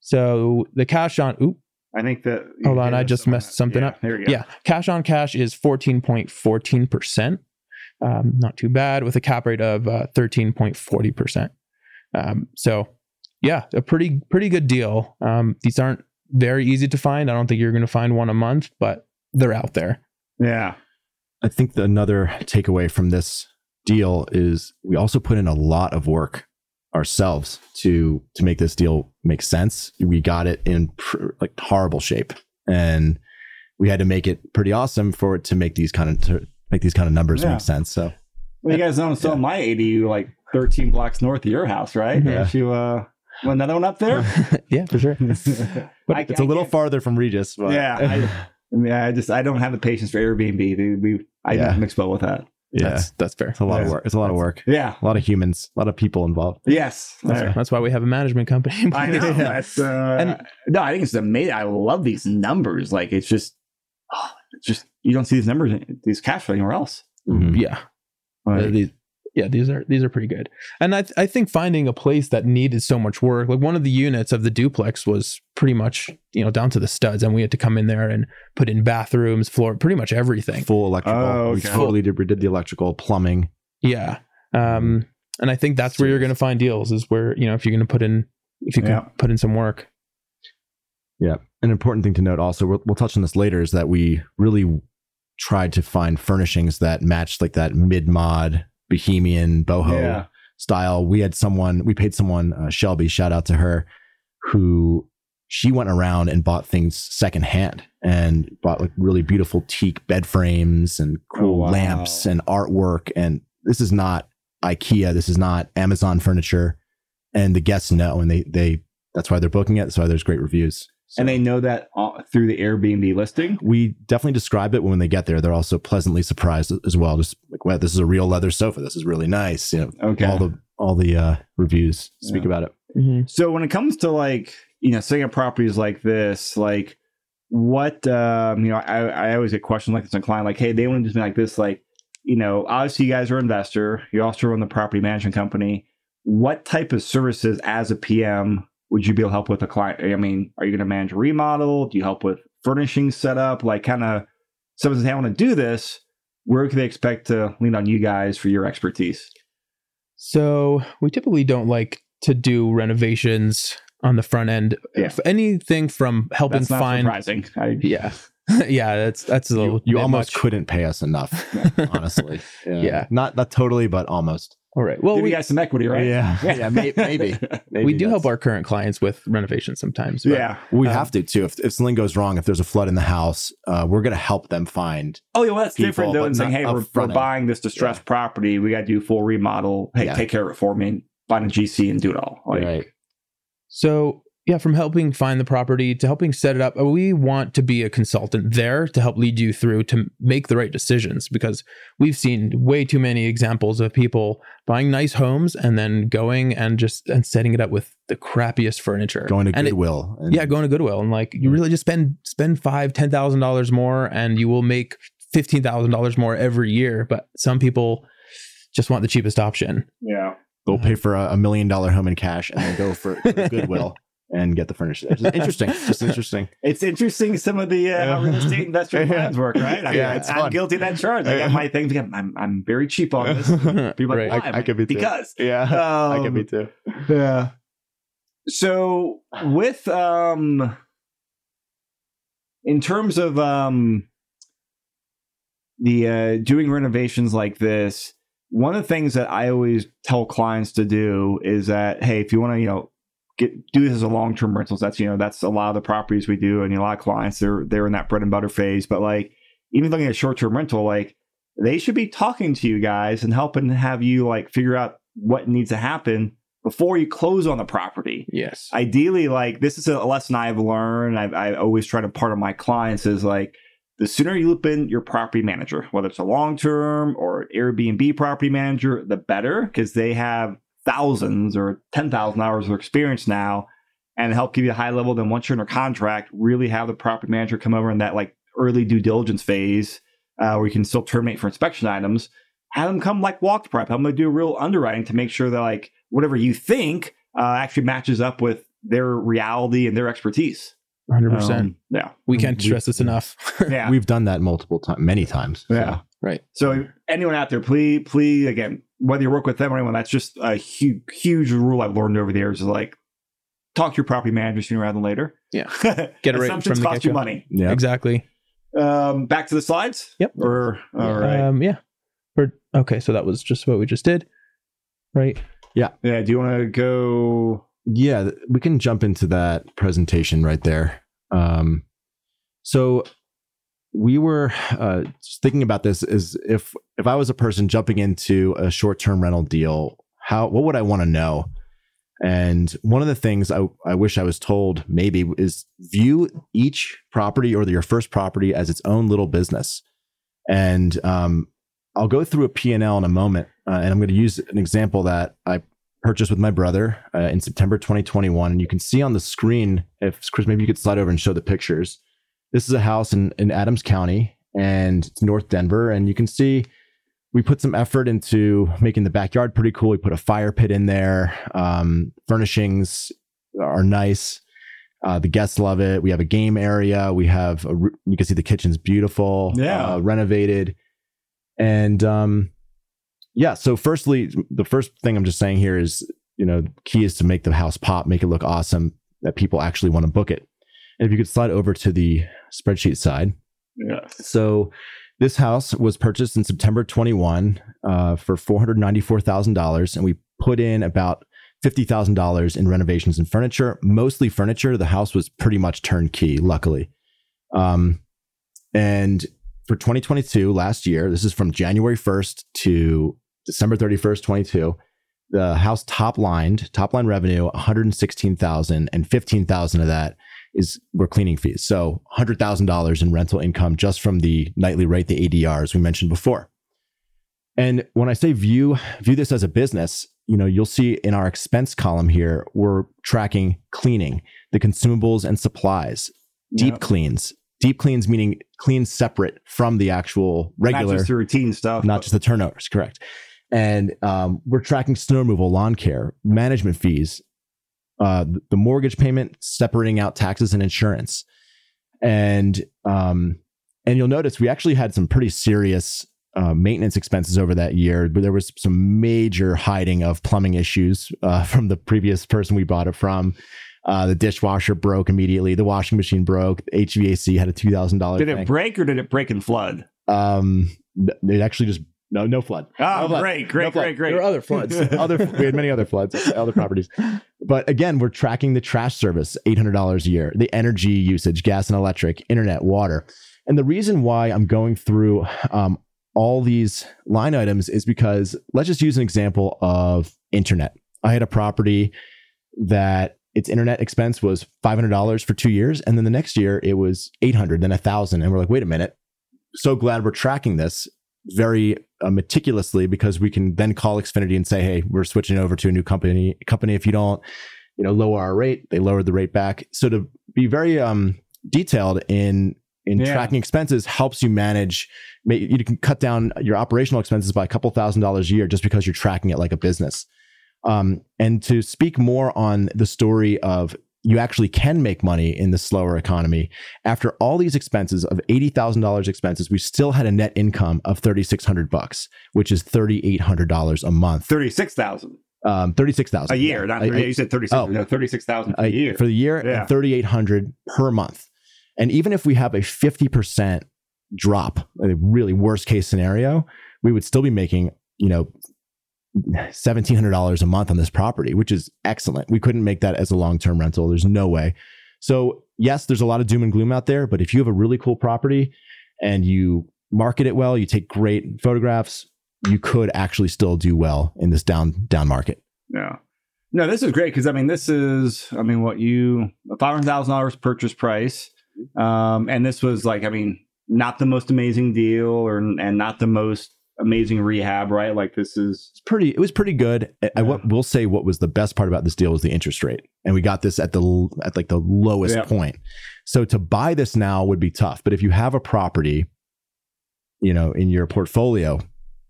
So the cash on. Oop, I think that. Hold on, I just messed something Yeah, up. There you go. Yeah, cash on cash is 14.14%. Um, not too bad with a cap rate of uh, 13.40%. Um, so, yeah, a pretty pretty good deal. Um, these aren't very easy to find. I don't think you're going to find one a month, but they're out there. Yeah. I think the, another takeaway from this deal is we also put in a lot of work ourselves to to make this deal make sense. We got it in pr- like horrible shape, and we had to make it pretty awesome for it to make these kind of to make these kind of numbers Yeah. make sense. So Well, you guys know I'm still in my ADU, like 13 blocks north of your house, right? Yeah. Don't you uh, want another one up there? <laughs> yeah, for sure. <laughs> but I- it's a I little can't- farther from Regis. But Yeah, I mean, I just I don't have the patience for Airbnb. Dude. We I Yeah. mix well with that. yeah, That's that's fair. it's a lot of work. It's a lot of work. Yeah. A lot of humans, a lot of people involved. Yes. That's, There. that's why we have a management company. <laughs> I know. Yeah. That's, uh, And- no, I think it's amazing. I love these numbers. Like it's just, oh, it's just you don't see these numbers, these cash flow anywhere else. Mhm. yeah. Like, Uh, these, yeah, these are these are pretty good. And I th- I think finding a place that needed so much work, like one of the units of the duplex was pretty much you know down to the studs, and we had to come in there and put in bathrooms, floor, pretty much everything. Full electrical. Oh, We okay. totally did. We did the electrical, plumbing. Yeah. Um, and I think that's where you're going to find deals is where you know if you're going to put in if you can Yeah. put in some work. Yeah. An important thing to note also, we'll, we'll touch on this later, is that we really tried to find furnishings that matched like that mid mod, bohemian, boho yeah. style. We had someone, we paid someone, uh, Shelby, shout out to her, who she went around and bought things secondhand and bought like really beautiful teak bed frames and cool Oh, wow. lamps and artwork. And this is not IKEA. This is not Amazon furniture. And the guests know, and they, they, that's why they're booking it. That's why there's great reviews. So- And they know that uh, through the Airbnb listing. we definitely describe it when they get there. They're also pleasantly surprised as well. Just like, wow, this is a real leather sofa. This is really nice. You know, Okay. all the all the uh, reviews speak Yeah. about it. Mm-hmm. So when it comes to like you know setting up properties like this, like what um, you know, I, I always get questions like this on client, like, hey, they want to do something like this, like you know, obviously you guys are an investor, you also run the property management company. What type of services as a PM would you be able to help with a client? I mean, are you going to manage a remodel? Do you help with furnishing setup? Like, kind of, someone says, hey, I want to do this. Where can they expect to lean on you guys for your expertise? So we typically don't like to do renovations on the front end. Yeah. If anything from helping That's not find surprising. I, <laughs> Yeah. <laughs> yeah, that's that's a little You, you almost much. couldn't pay us enough, <laughs> honestly. Yeah. not not totally, but almost. All right. Well, Give we, got some equity, right? Yeah, <laughs> yeah, may- maybe. <laughs> Maybe we do help our current clients with renovations sometimes. but- yeah. We um, have to too. If, if something goes wrong, if there's a flood in the house, uh, we're going to help them find. Oh, yeah, well, that's people, different though but than saying, hey, we're, we're buying this distressed property. We got to do full remodel. Hey, Yeah. take care of it for me. Find a GC and do it all. Like, So yeah, from helping find the property to helping set it up, uh, we want to be a consultant there to help lead you through to make the right decisions because we've seen way too many examples of people buying nice homes and then going and just and setting it up with the crappiest furniture. Going to And it- Goodwill. and- yeah, going to Goodwill and like you really just spend spend five ten thousand dollars more and you will make fifteen thousand dollars more every year. But some people just want the cheapest option. yeah. They'll pay for a, a million dollar home in cash and then go for, for <laughs> Goodwill and get the furniture. It's just interesting. Just interesting. <laughs> It's interesting some of the uh, how real estate investor <laughs> plans work, right? I mean, Yeah, it's I'm fun. guilty of that charge. I got my things. I'm, I'm very cheap on this. <laughs> People are Right. like, why? I- I could be too. because. Yeah. Um, too. Yeah. So with um in terms of um the uh, doing renovations like this, one of the things that I always tell clients to do is that hey, if you want to, you know, get do this as a long term rentals, that's you know that's a lot of the properties we do, and a lot of clients they're they're in that bread and butter phase. But like even looking at short term rental, like they should be talking to you guys and helping have you like figure out what needs to happen before you close on the property. Yes. Ideally, like this is a lesson I've learned. I've, I always try to part of my clients is like the sooner you loop in your property manager, whether it's a long term or Airbnb property manager, the better because they have thousands or 10,000 hours of experience now and help give you a high level. Then once you're under contract, really have the property manager come over in that like early due diligence phase uh, where you can still terminate for inspection items. Have them come like walk the prep. I'm going to do a real underwriting to make sure that like whatever you think uh, actually matches up with their reality and their expertise. 100%. Um, yeah. we can't we- stress this enough. <laughs> Yeah. We've done that multiple times, many times. So, Yeah. right. So anyone out there, please, please, again, whether you work with them or anyone, that's just a huge, huge rule I've learned over the years. Is like talk to your property manager sooner rather than later. Yeah. <laughs> Get it right Assumptions from the cost you get-go. money. yeah. Exactly. Um, back to the slides. Yep. Or all right. Um, yeah. Or, okay. So that was just what we just did. Right. yeah. Yeah. Do you want to go? Yeah, we can jump into that presentation right there. Um, so we were uh, thinking about this is if if I was a person jumping into a short term rental deal, how what would I want to know? And one of the things I, I wish I was told maybe is view each property or your first property as its own little business. And um, I'll go through a P&L in a moment, uh, and I'm going to use an example that I purchased with my brother uh, in September 2021. And you can see on the screen, if Chris, maybe you could slide over and show the pictures. This is a house in, in Adams County and it's North Denver. And you can see we put some effort into making the backyard pretty cool. We put a fire pit in there. Um, furnishings are nice. Uh, the guests love it. We have a game area. We have, a, you can see the kitchen's beautiful, Yeah. uh, renovated. And um, yeah, so firstly, the first thing I'm just saying here is, you know, key is to make the house pop, make it look awesome, that people actually want to book it. And if you could slide over to the spreadsheet side. Yeah. So this house was purchased in September 21 uh, for $494,000. And we put in about $50,000 in renovations and furniture, mostly furniture. The house was pretty much turnkey, luckily. Um, and for 2022, last year, this is from January 1st to December 31st, 22. The house top lined, top line revenue, 116,000 and 15,000 of that is we're cleaning fees. So $100,000 in rental income just from the nightly rate, the ADRs we mentioned before. And when I say view view this as a business, you know, you'll see in our expense column here, we're tracking cleaning, the consumables and supplies, deep Yep. cleans. Deep cleans meaning clean separate from the actual regular Not just the routine stuff. not just the turnovers, correct. And um, we're tracking snow removal, lawn care, management fees, uh, the mortgage payment, separating out taxes and insurance, and um, and you'll notice we actually had some pretty serious uh, maintenance expenses over that year. But there was some major hiding of plumbing issues uh, <laughs> from the previous person we bought it from. Uh, the dishwasher broke immediately. The washing machine broke. The HVAC had a two thousand dollars. did it break or did it break and flood? Um, it actually just no no flood. Oh, No flood. great, great, No flood. great, great. There were other floods. <laughs> other we had many other floods, other properties. But again, we're tracking the trash service, eight hundred dollars a year, the energy usage, gas and electric, internet, water, and the reason why I'm going through um, all these line items is because let's just use an example of internet. I had a property that its internet expense was five hundred dollars for two years, and then the next year it was eight hundred, then a thousand, and we're like, wait a minute. So glad we're tracking this very uh, meticulously because we can then call Xfinity and say, "Hey, we're switching over to a new company. Company, if you don't, you know, lower our rate, they lowered the rate back." So to be very um, detailed in in Yeah. tracking expenses helps you manage. ma- You can cut down your operational expenses by a couple thousand dollars a year just because you're tracking it like a business. Um, and to speak more on the story of you actually can make money in the slower economy. After all these expenses of eighty thousand dollars expenses, we still had a net income of thirty six hundred bucks, which is thirty eight hundred dollars a month. Thirty-six thousand Um, thirty six thousand a year. Not 30, you said thirty-six. oh. no, thirty-six thousand a year. for the year Yeah. and 3800 per month and even if we have a 50% drop, a really worst case scenario, we would still be making, you know, $1,700 a month on this property, which is excellent. We couldn't make that as a long term rental. There's no way. So, yes, there's a lot of doom and gloom out there, but if you have a really cool property and you market it well, you take great photographs, you could actually still do well in this down down market. Yeah. No, this is great because I mean, this is I mean, what you five hundred thousand dollars purchase price, um, and this was like I mean, not the most amazing deal or and not the most amazing rehab, right? Like this is It's pretty. It was pretty good. I, I Yeah. will say what was the best part about this deal was the interest rate, and we got this at the at like the lowest Yeah. point. So to buy this now would be tough. But if you have a property, you know, in your portfolio,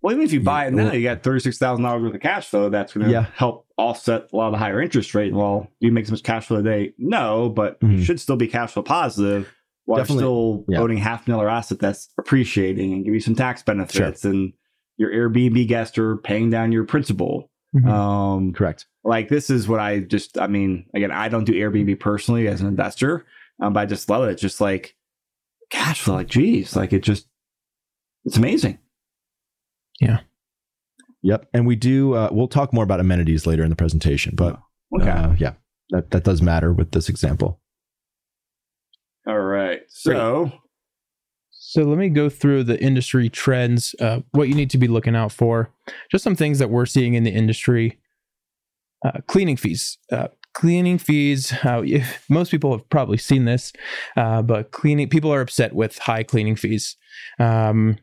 well, even if you buy it now, you got thirty six thousand dollars worth of cash flow. That's going to Yeah. help offset a lot of the higher interest rate. Well, do you make so much cash flow today? No, but you Mhm. should still be cash flow positive while you're Definitely. still Yeah. owning half dollar asset that's appreciating and give you some tax benefits and your Airbnb guests are paying down your principal. Mhm. Um, correct. like this is what I just I mean again I don't do Airbnb personally as an investor, um, but I just love it. It's just like cash flow, like geez, like it just it's amazing. Yeah. Yep. And we do. Uh, we'll talk more about amenities later in the presentation, but Okay, uh, yeah, that that does matter with this example. all right. So So let me go through the industry trends, uh, what you need to be looking out for, just some things that we're seeing in the industry. Uh, cleaning fees. Uh, cleaning fees. If, most people have probably seen this, uh, but cleaning people are upset with high cleaning fees. Um,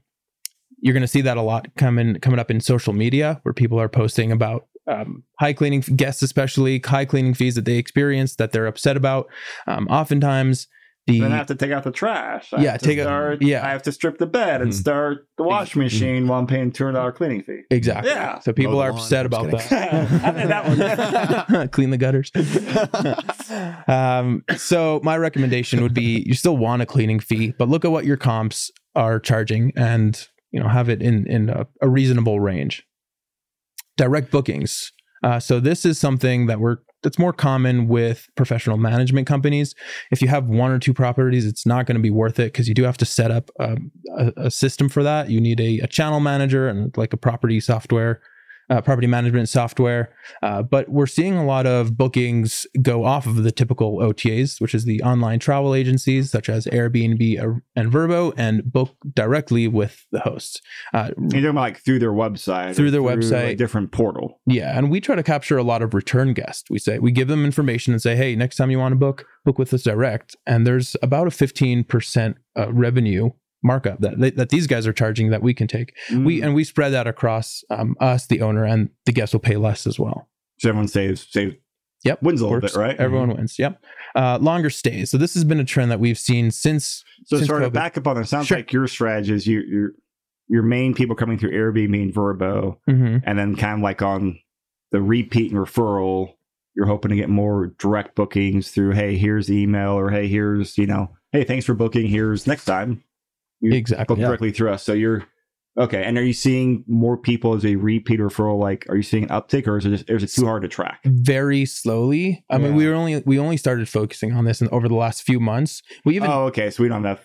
you're going to see that a lot coming coming up in social media, where people are posting about um, high cleaning guests, especially high cleaning fees that they experience that they're upset about. Um, oftentimes, the then I have to take out the trash. I Yeah, have to take a- yeah. I have to strip the bed and Mhm. start the washing machine while I'm paying two hundred dollar cleaning fee. Exactly. Yeah. So people Mow are lawn. upset about just that. <laughs> That one. <laughs> Clean the gutters. <laughs> um, so my recommendation would be you still want a cleaning fee, but look at what your comps are charging and you know have it in in a, a reasonable range. Direct bookings. Uh, so this is something that we're that's more common with professional management companies. If you have one or two properties, it's not going to be worth it because you do have to set up um, a, a system for that. You need a, a channel manager and like a property software, uh, property management software. Uh, but we're seeing a lot of bookings go off of the typical OTAs, which is the online travel agencies such as Airbnb and Vrbo, and book directly with the hosts. Uh, You're talking about like through their website, Through their a website. different portal. yeah, and we try to capture a lot of return guests. We say we give them information and say, "Hey, next time you want to book, book with us direct." And there's about a 15% uh, revenue markup that that these guys are charging that we can take. We Mm. and we spread that across um, us, the owner, and the guests will pay less as well. so everyone saves saves Yep, wins a little works. bit, right? Everyone wins. Yep. Uh, longer stays. So this has been a trend that we've seen since. So since sort of back up on that. Sounds Sure. like your strategy is you, your your main people coming through Airbnb and Vrbo, Mhm. and then kind of like on the repeat and referral, you're hoping to get more direct bookings through. Hey, here's email, or hey, here's you know, hey, thanks for booking. Here's next time. You Exactly. Yeah. directly through us. So you're okay. And are you seeing more people as a repeat referral? Like, are you seeing an uptick, or is it just, is it too hard to track? Very slowly. I mean, we were only we only started focusing on this in, over the last few months. We even oh, okay. So we don't have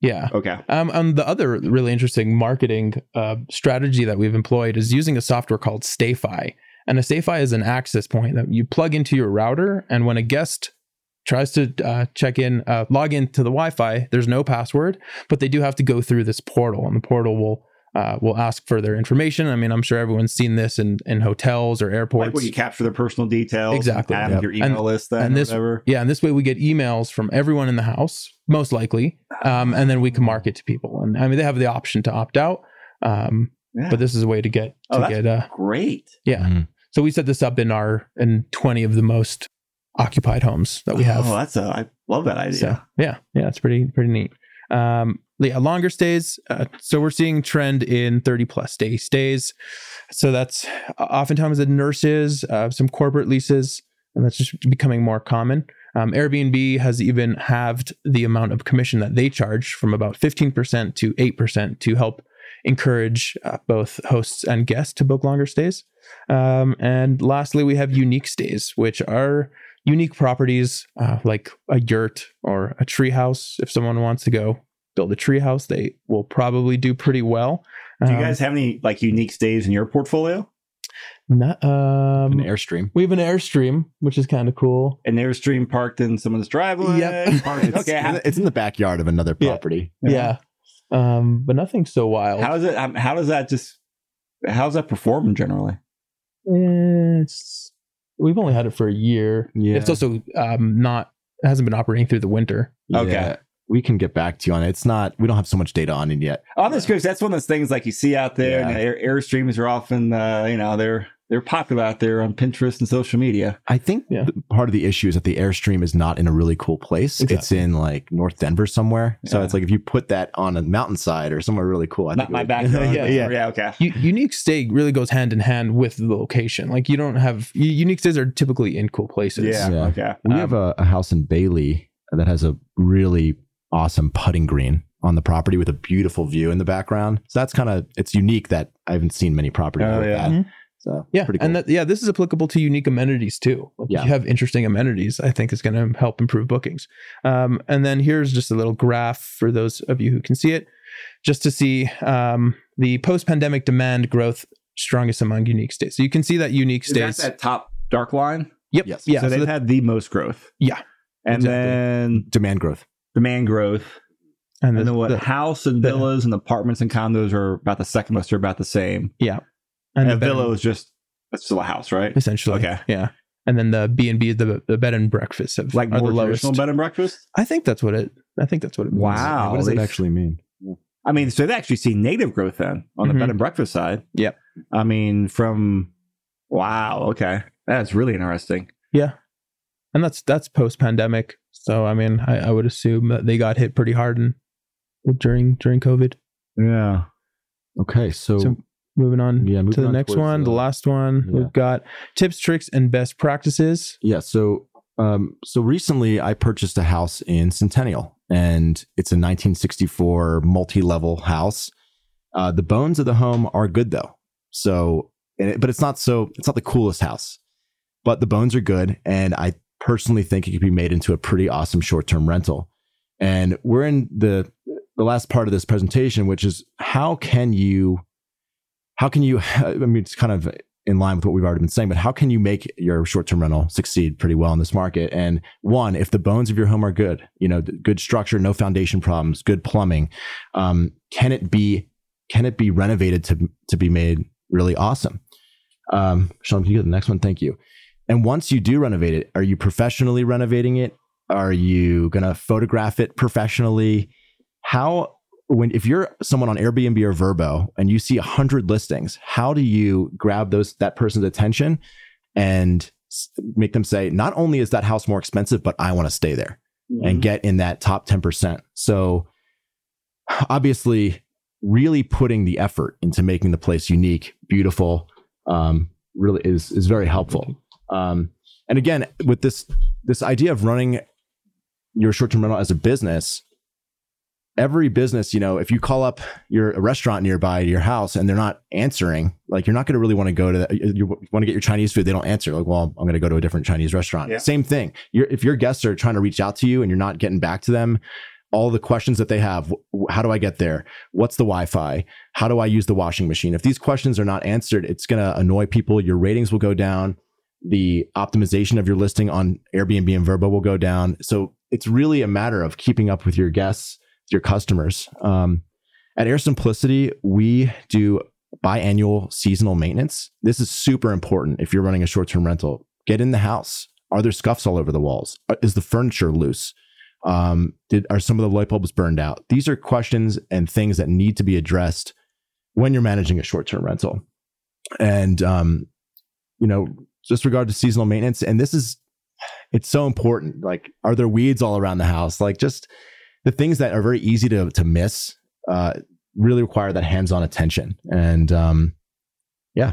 yeah. okay. Um, and the other really interesting marketing uh, strategy that we've employed is using a software called StayFi. And a StayFi is an access point that you plug into your router, and when a guest tries to uh, check in, uh, log into the Wi-Fi, there's no password, but they do have to go through this portal, and the portal will uh, will ask for their information. I mean, I'm sure everyone's seen this in in hotels or airports. Like when you capture their personal details, Exactly. add Yep. your email list, then and or this- whatever. Yeah, and this way we get emails from everyone in the house, most likely, um, and then we can market to people. And I mean, they have the option to opt out, um, Yeah. but this is a way to get Oh, to that's get. Uh, great. yeah, Mhm. so we set this up in our in twenty of the most occupied homes that we have. Oh, that's a. I love that idea. So yeah, yeah, it's pretty pretty neat. Um, yeah, longer stays. Uh, so we're seeing trend in thirty plus day stays. So that's oftentimes the nurses, uh, some corporate leases, and that's just becoming more common. Um, Airbnb has even halved the amount of commission that they charge from about fifteen percent to eight percent to help encourage uh, both hosts and guests to book longer stays. Um, and lastly, we have unique stays, which are unique properties uh, like a yurt or a treehouse if someone wants to go build a treehouse, they will probably do pretty well. Do you Um, guys have any like unique stays in your portfolio? not, um, An airstream. we have an airstream, which is kind of cool. An airstream parked in someone's driveway. Yep. <laughs> Parked, <laughs> It's, okay. How, it's in the backyard of another Yeah. property. Yeah. Um, but nothing so wild. how is it? um, How does that just? How's that perform generally? Eh, it's we've only had it for a year. Yeah. It's also um not it hasn't been operating through the winter. Okay. Yeah. We can get back to you on it. It's not, we don't have so much data on it yet. On this cruise, that's one of those things like you see out there. Yeah. And air, airstreams are often, uh, you know, they're they're popular out there on Pinterest and social media. I think Yeah. part of the issue is that the Airstream is not in a really cool place. It's in like North Denver somewhere. So it's like if you put that on a mountainside or somewhere really cool, I Not think my would- backyard. <laughs> Yeah, yeah, yeah. Okay. U- unique stay really goes hand in hand with the location. Like you don't have u- unique stays are typically in cool places. Yeah. Yeah. Okay. We Um, have a, a house in Bailey that has a really awesome putting green on the property with a beautiful view in the background. So that's kind of it's unique that I haven't seen many properties Oh, with yeah. that. Mhm. So Yeah, pretty cool. and that, yeah, this is applicable to unique amenities too. Like Yeah. If you have interesting amenities, I think it's going to help improve bookings. Um, and then here's just a little graph for those of you who can see it, just to see um, the post-pandemic demand growth strongest among unique states. So you can see that unique Is that that top dark line? yep. Yes. Yeah. so so they've the- had the most growth. Yeah, And exactly. then demand growth. demand growth. and, And the- then what? the- house and the- villas and apartments and condos are about the second most. They're about the same. yeah, And, the a villa and- is just that's still a house, right? essentially. Okay. Yeah. And then the B and B, the the bed and breakfast have, Like are the more lowest. traditional bed and breakfast. I think that's what it. I think that's what it means. Wow. what does it they- actually mean? I mean, so they've actually seen native growth then on the Mhm. bed and breakfast side. Yep. I mean, from wow, okay, that's really interesting. Yeah. And that's that's post pandemic. So I mean, I, I would assume that they got hit pretty hard in, during during COVID. Yeah. Okay, so, So moving on yeah, moving to the on next one, the last one, yeah. we've got tips, tricks, and best practices. Yeah. So, um, so recently I purchased a house in Centennial, and it's a 1964 multi-level house. Uh, the bones of the home are good though. So, it, but it's not so. It's not the coolest house, but the bones are good, and I personally think it could be made into a pretty awesome short-term rental. And we're in the the last part of this presentation, which is how can you, how can you? I mean, it's kind of in line with what we've already been saying, but how can you make your short-term rental succeed pretty well in this market? And one, if the bones of your home are good, you know, good structure, no foundation problems, good plumbing, um, can it be can it be renovated to to be made really awesome? Um, Sean, can you get the next one? Thank you. And once you do renovate it, are you professionally renovating it? Are you gonna photograph it professionally? How when if you're someone on Airbnb or Vrbo and you see a hundred listings, how do you grab those that person's attention and make them say, not only is that house more expensive, but I want to stay there and get in that top 10%. So obviously really putting the effort into making the place unique, beautiful, um, really is, is very helpful. Um, and again, with this, this idea of running your short-term rental as a business, every business, you know, if you call up your a restaurant nearby your house and they're not answering, like you're not going to really want to go to that. You want to get your Chinese food, they don't answer. Like, well, I'm going to go to a different Chinese restaurant. Yeah. Same thing. You're, if your guests are trying to reach out to you and you're not getting back to them, all the questions that they have, how do I get there? What's the Wi-Fi? How do I use the washing machine? If these questions are not answered, it's going to annoy people. Your ratings will go down. The optimization of your listing on Airbnb and Vrbo will go down. So it's really a matter of keeping up with your guests, your customers. Um, at Air Simplicity, we do biannual seasonal maintenance. This is super important if you're running a short-term rental. Get in the house. Are there scuffs all over the walls? Uh, Is the furniture loose? Um, did are some of the light bulbs burned out? These are questions and things that need to be addressed when you're managing a short-term rental. And um, you know, just regard to seasonal maintenance, and this is it's so important. Like, are there weeds all around the house? Like, just the things that are very easy to to miss uh, really require that hands-on attention. And um,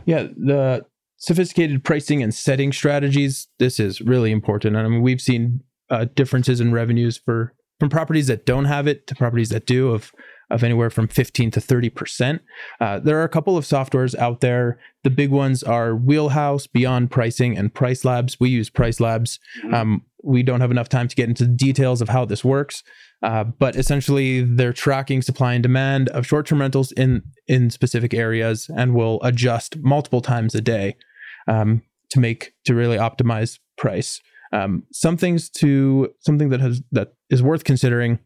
Yeah, the sophisticated pricing and setting strategies. This is really important. And I mean, we've seen uh, differences in revenues for from properties that don't have it to properties that do of of anywhere from 15 to 30%. Uh, there are a couple of softwares out there. The big ones are Wheelhouse, Beyond Pricing, and Price Labs. We use Price Labs. Mhm. Um, we don't have enough time to get into the details of how this works, uh, but essentially they're tracking supply and demand of short-term rentals in in specific areas and will adjust multiple times a day um, to make to really optimize price. Um, some things to something that has that is worth considering.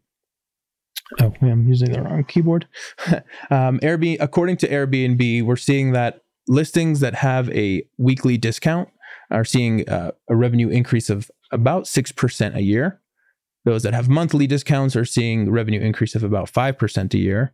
Oh, I'm using the wrong keyboard. <laughs> um, Airbnb, according to Airbnb, we're seeing that listings that have a weekly discount are seeing uh, a revenue increase of about 6% a year. Those that have monthly discounts are seeing revenue increase of about 5% a year.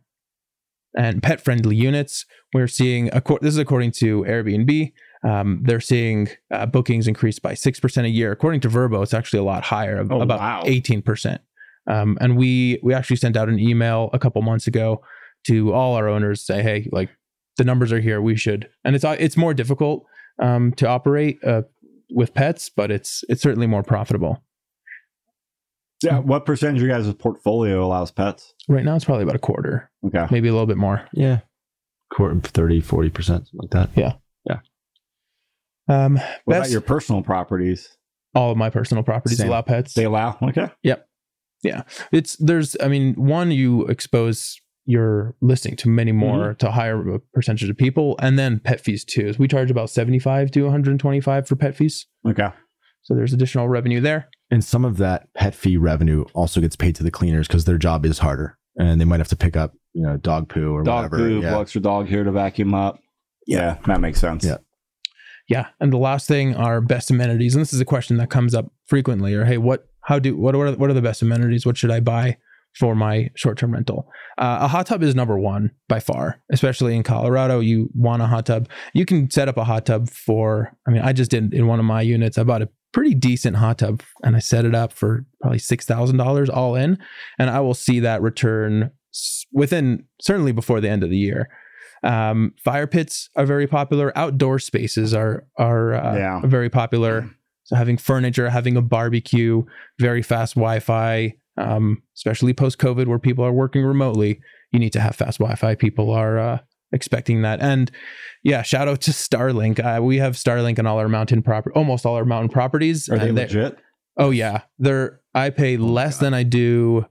And pet friendly units, we're seeing, this is according to Airbnb, um, they're seeing uh, bookings increase by 6% a year. According to Vrbo, it's actually a lot higher, Oh, about wow. 18%. Um, and we we actually sent out an email a couple months ago to all our owners say, hey, like the numbers are here. We should, and it's it's more difficult um, to operate uh, with pets, but it's it's certainly more profitable. Yeah. What percentage of your guys' portfolio allows pets? Right now, it's probably about a quarter, Okay. maybe a little bit more. Yeah. Quarter, 30, 40%, something like that. Yeah. Yeah. Um, What about your personal properties? all of my personal properties Same. allow pets. They allow. <laughs> Okay. Yep. Yeah. It's there's i mean one you expose your listing to many more to higher percentage of people and then pet fees too we charge about 75 to 125 for pet fees Okay. so there's additional revenue there And some of that pet fee revenue also gets paid to the cleaners because their job is harder and they might have to pick up, you know, dog poo or Dog whatever. poop, Yeah. extra dog here to vacuum up. Yeah, that makes sense. Yeah. yeah and the last thing are best amenities and this is a question that comes up frequently or hey what how do what are what are the best amenities what should i buy for my short-term rental uh, a hot tub is number one by far especially in colorado you want a hot tub you can set up a hot tub for i mean i just did in one of my units i bought a pretty decent hot tub and i set it up for probably $6000 all in and i will see that return within certainly before the end of the year. Um, fire pits are very popular. Outdoor spaces are are uh, Yeah. very popular. So having furniture having a barbecue very fast wi-fi um, especially post covid where people are working remotely you need to have fast wi-fi. People are uh, expecting that and yeah shout out to starlink uh, we have starlink on all our mountain property almost all our mountain properties Are they legit? oh yeah they're i pay less God. than i do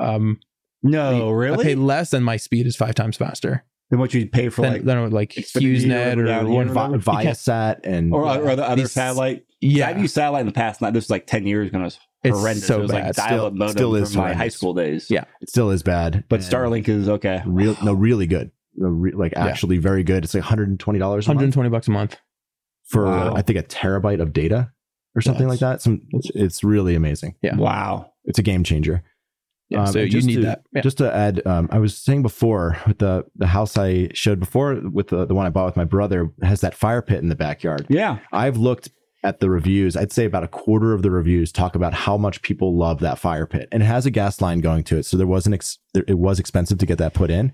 um No, I really. pay less than my speed is five times faster than what you'd pay for than, like, than like Xfinity HughesNet or or, down here or Vi- whatever. You can't- Viasat and or, or the other These- satellite. yeah I've used satellite in the past. Not this was like ten years ago. and It was It's horrendous. so it was like bad. dial-up Still- modem still is from my high school days. Yeah. it still is bad. but And Starlink is okay. real no really good. No, re- like Yeah. actually very good. It's like $120 a month 120 bucks a month for Wow. I think a terabyte of data or something like that. Some it's really amazing. Yeah. Wow. It's a game changer. yeah Um, so you need to- that yeah. Just to add, um, I was saying before with the the house I showed before with the, the one I bought with my brother has that fire pit in the backyard. Yeah. I've looked at the reviews. I'd say about a quarter of the reviews talk about how much people love that fire pit, and it has a gas line going to it, so there wasn't ex- it was expensive to get that put in,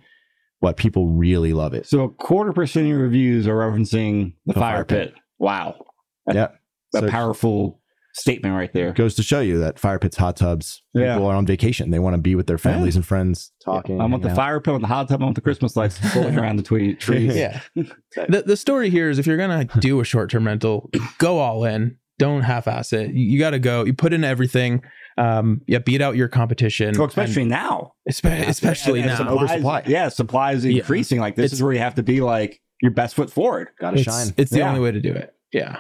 but people really love it. So a quarter percent of your reviews are referencing the, The fire, fire pit. pit. Wow. <laughs> Yeah, A So- powerful statement right there. goes to show you that fire pits, hot tubs, Yeah. people are on vacation. They want to be with their families and friends talking. I want the out. fire pit, I want the hot tub, I want the Christmas lights <laughs> floating around the twee- trees. yeah the, the story here is if you're gonna do a short-term rental go all in don't half-ass it you, you gotta go you put in everything um yeah beat out your competition Well, and especially now. espe- especially And- and now supplies- Oversupply. Yeah, supply is Yeah. increasing. Like this It's- is where you have to be like your best foot forward. Gotta it's, shine. it's the Yeah. only way to do it yeah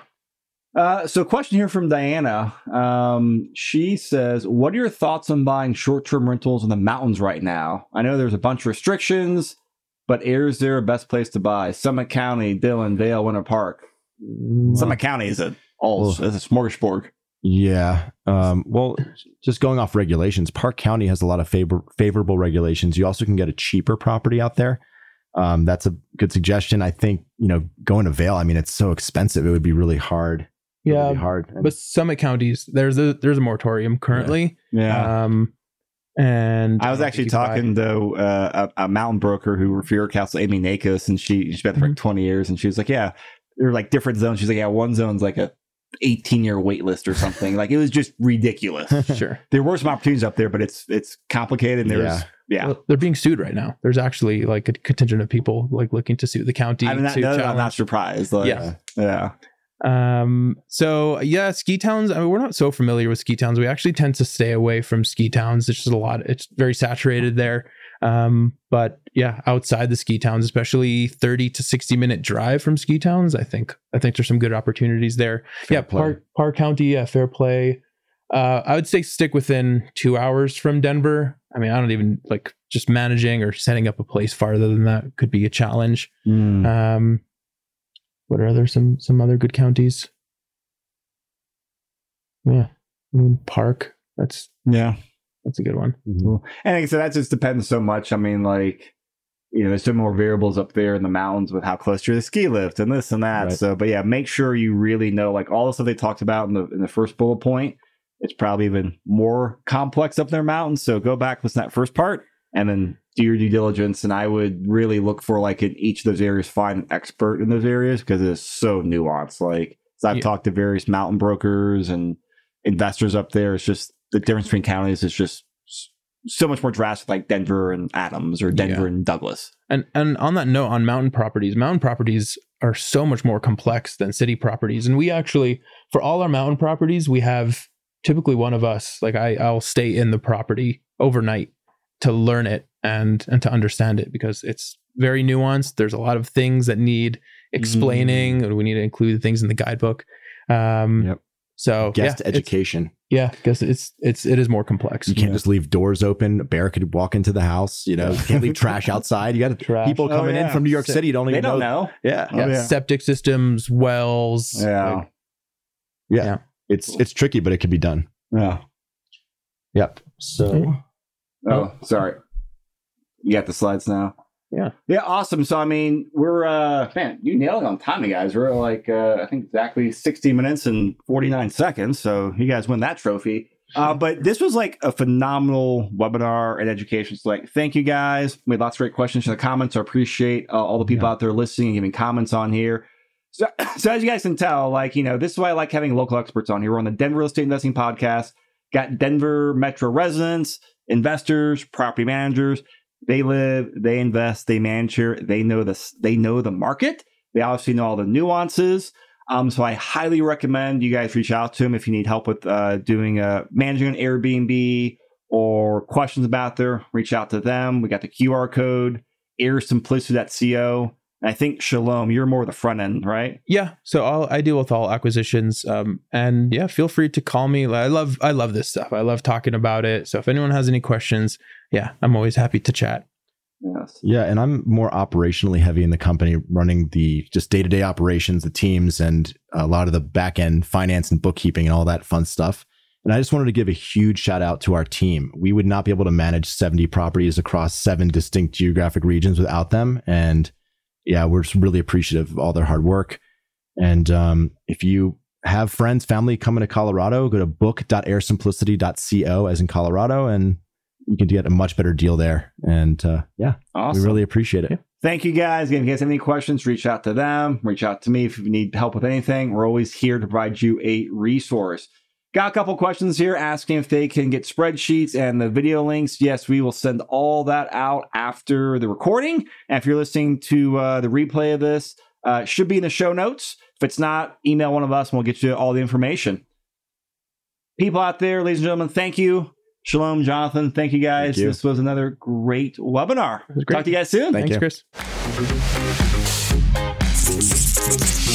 Uh, so, question here from Diana. Um, she says, "What are your thoughts on buying short-term rentals in the mountains right now? I know there's a bunch of restrictions, but is there a best place to buy? Summit County, Dillon, Vail, Winter Park. Summit County is a all Well- is a smorgasbord. Yeah. Um, well, just going off regulations, Park County has a lot of favor- favorable regulations. You also can get a cheaper property out there. Um, that's a good suggestion. I think, you know, going to Vail, I mean, it's so expensive. It would be really hard. Yeah be hard. And- but summit counties there's a there's a moratorium currently Yeah, um and I was don't actually think you can buy- talking to uh, a, a mountain broker who for your castle, Amy Nakos, and she she's been there for Mm-hmm. like 20 years, and she was like, "Yeah, there are like different zones." She's like, "Yeah, one zone's like a 18 year wait list or something. like it was just ridiculous. <laughs> sure. there were some opportunities up there, but it's it's complicated. And there's Yeah. yeah. Well, they're being sued right now. There's actually like a contingent of people like looking to sue the county I mean, that, no, I'm not surprised. Like, Yeah. yeah. Um, so yeah, ski towns. I mean, we're not so familiar with ski towns. We actually tend to stay away from ski towns. It's just a lot. It's very saturated there. Um, but yeah, outside the ski towns, especially 30 to 60 minute drive from ski towns, I think I think there's some good opportunities there. Fair yeah, play. Park Park County, yeah, fair play. Uh, I would say stick within two hours from Denver. I mean, I don't even like just managing or setting up a place farther than that could be a challenge. Mm. Um, what are there some some other good counties? Yeah, I mean Park. That's Yeah. That's a good one. Mm-hmm. And like I said, that just depends so much. I mean, like, you know, there's so more variables up there in the mountains with how close you're to the ski lift and this and that. Right. So, but yeah, make sure you really know like all the stuff they talked about in the in the first bullet point. It's probably even more complex up there mountains. So go back, listen to that first part, and then do your due diligence. And I would really look for like in each of those areas, find an expert in those areas because it's so nuanced. Like, so I've Yeah. talked to various mountain brokers and investors up there. It's just the difference between counties is just so much more drastic, like Denver and Adams or Denver Yeah. and Douglas. And and on that note, on mountain properties, mountain properties are so much more complex than city properties. And we actually, for all our mountain properties, we have typically one of us, like I, I'll stay in the property overnight to learn it and and to understand it because it's very nuanced. There's a lot of things that need explaining, and we need to include things in the guidebook. Um, Yep. So Guest yeah, it's- education. Yeah, because it's it's it is more complex. You can't just leave doors open. A bear could walk into the house. You know, you can't leave <laughs> trash outside. You got Trash. people Oh, coming in from New York So- City. Don't They don't know. know. Yeah, Oh, yeah, yeah. septic systems, wells. Yeah. like- yeah, Yeah. It's it's tricky, but it can be done. Yeah. Yep. So Oh, sorry. You got the slides now. Yeah. Yeah, awesome. So I mean, we're uh man, you nailed it on timing, guys. We're like uh I think exactly 60 minutes and 49 seconds. So you guys win that trophy. Uh, but this was like a phenomenal webinar and education. So like, thank you guys. We had lots of great questions in the comments. I appreciate uh, all the people out there listening and giving comments on here. So, <clears throat> so as you guys can tell, like, you know, this is why I like having local experts on here. We're on the Denver Real Estate Investing Podcast. Got Denver Metro residents, investors, property managers. They live, they invest, they manage here. They know this, they know the market. They obviously know all the nuances. Um, so I highly recommend you guys reach out to them if you need help with uh, doing uh, managing an Airbnb or questions about there. Reach out to them. We got the QR code, airsimplicity.co. And I think Shalom, you're more the front end, right? Yeah, so I'll, I deal with all acquisitions, um, and yeah, feel free to call me. I love I love this stuff. I love talking about it. So if anyone has any questions, yeah, I'm always happy to chat. Yes. yeah, and I'm more operationally heavy in the company, running the just day to day operations, the teams, and a lot of the back end finance and bookkeeping and all that fun stuff. And I just wanted to give a huge shout out to our team. We would not be able to manage 70 properties across seven distinct geographic regions without them. And yeah, we're just really appreciative of all their hard work. And um, if you have friends, family coming to Colorado, go to book.airsimplicity.co as in Colorado, and you can get a much better deal there. And uh, yeah, Awesome. we really appreciate it. Thank you guys. Again, if you guys have any questions, reach out to them. Reach out to me if you need help with anything. We're always here to provide you a resource. Got a couple questions here asking if they can get spreadsheets and the video links. Yes, we will send all that out after the recording. And if you're listening to uh, the replay of this, uh, it should be in the show notes. If it's not, email one of us and we'll get you all the information. People out there, ladies and gentlemen, thank you. Shalom, Jonathan. Thank you guys. Thank you. This was another great webinar. was great. Talk to you guys soon. Thank Thanks, you. Chris.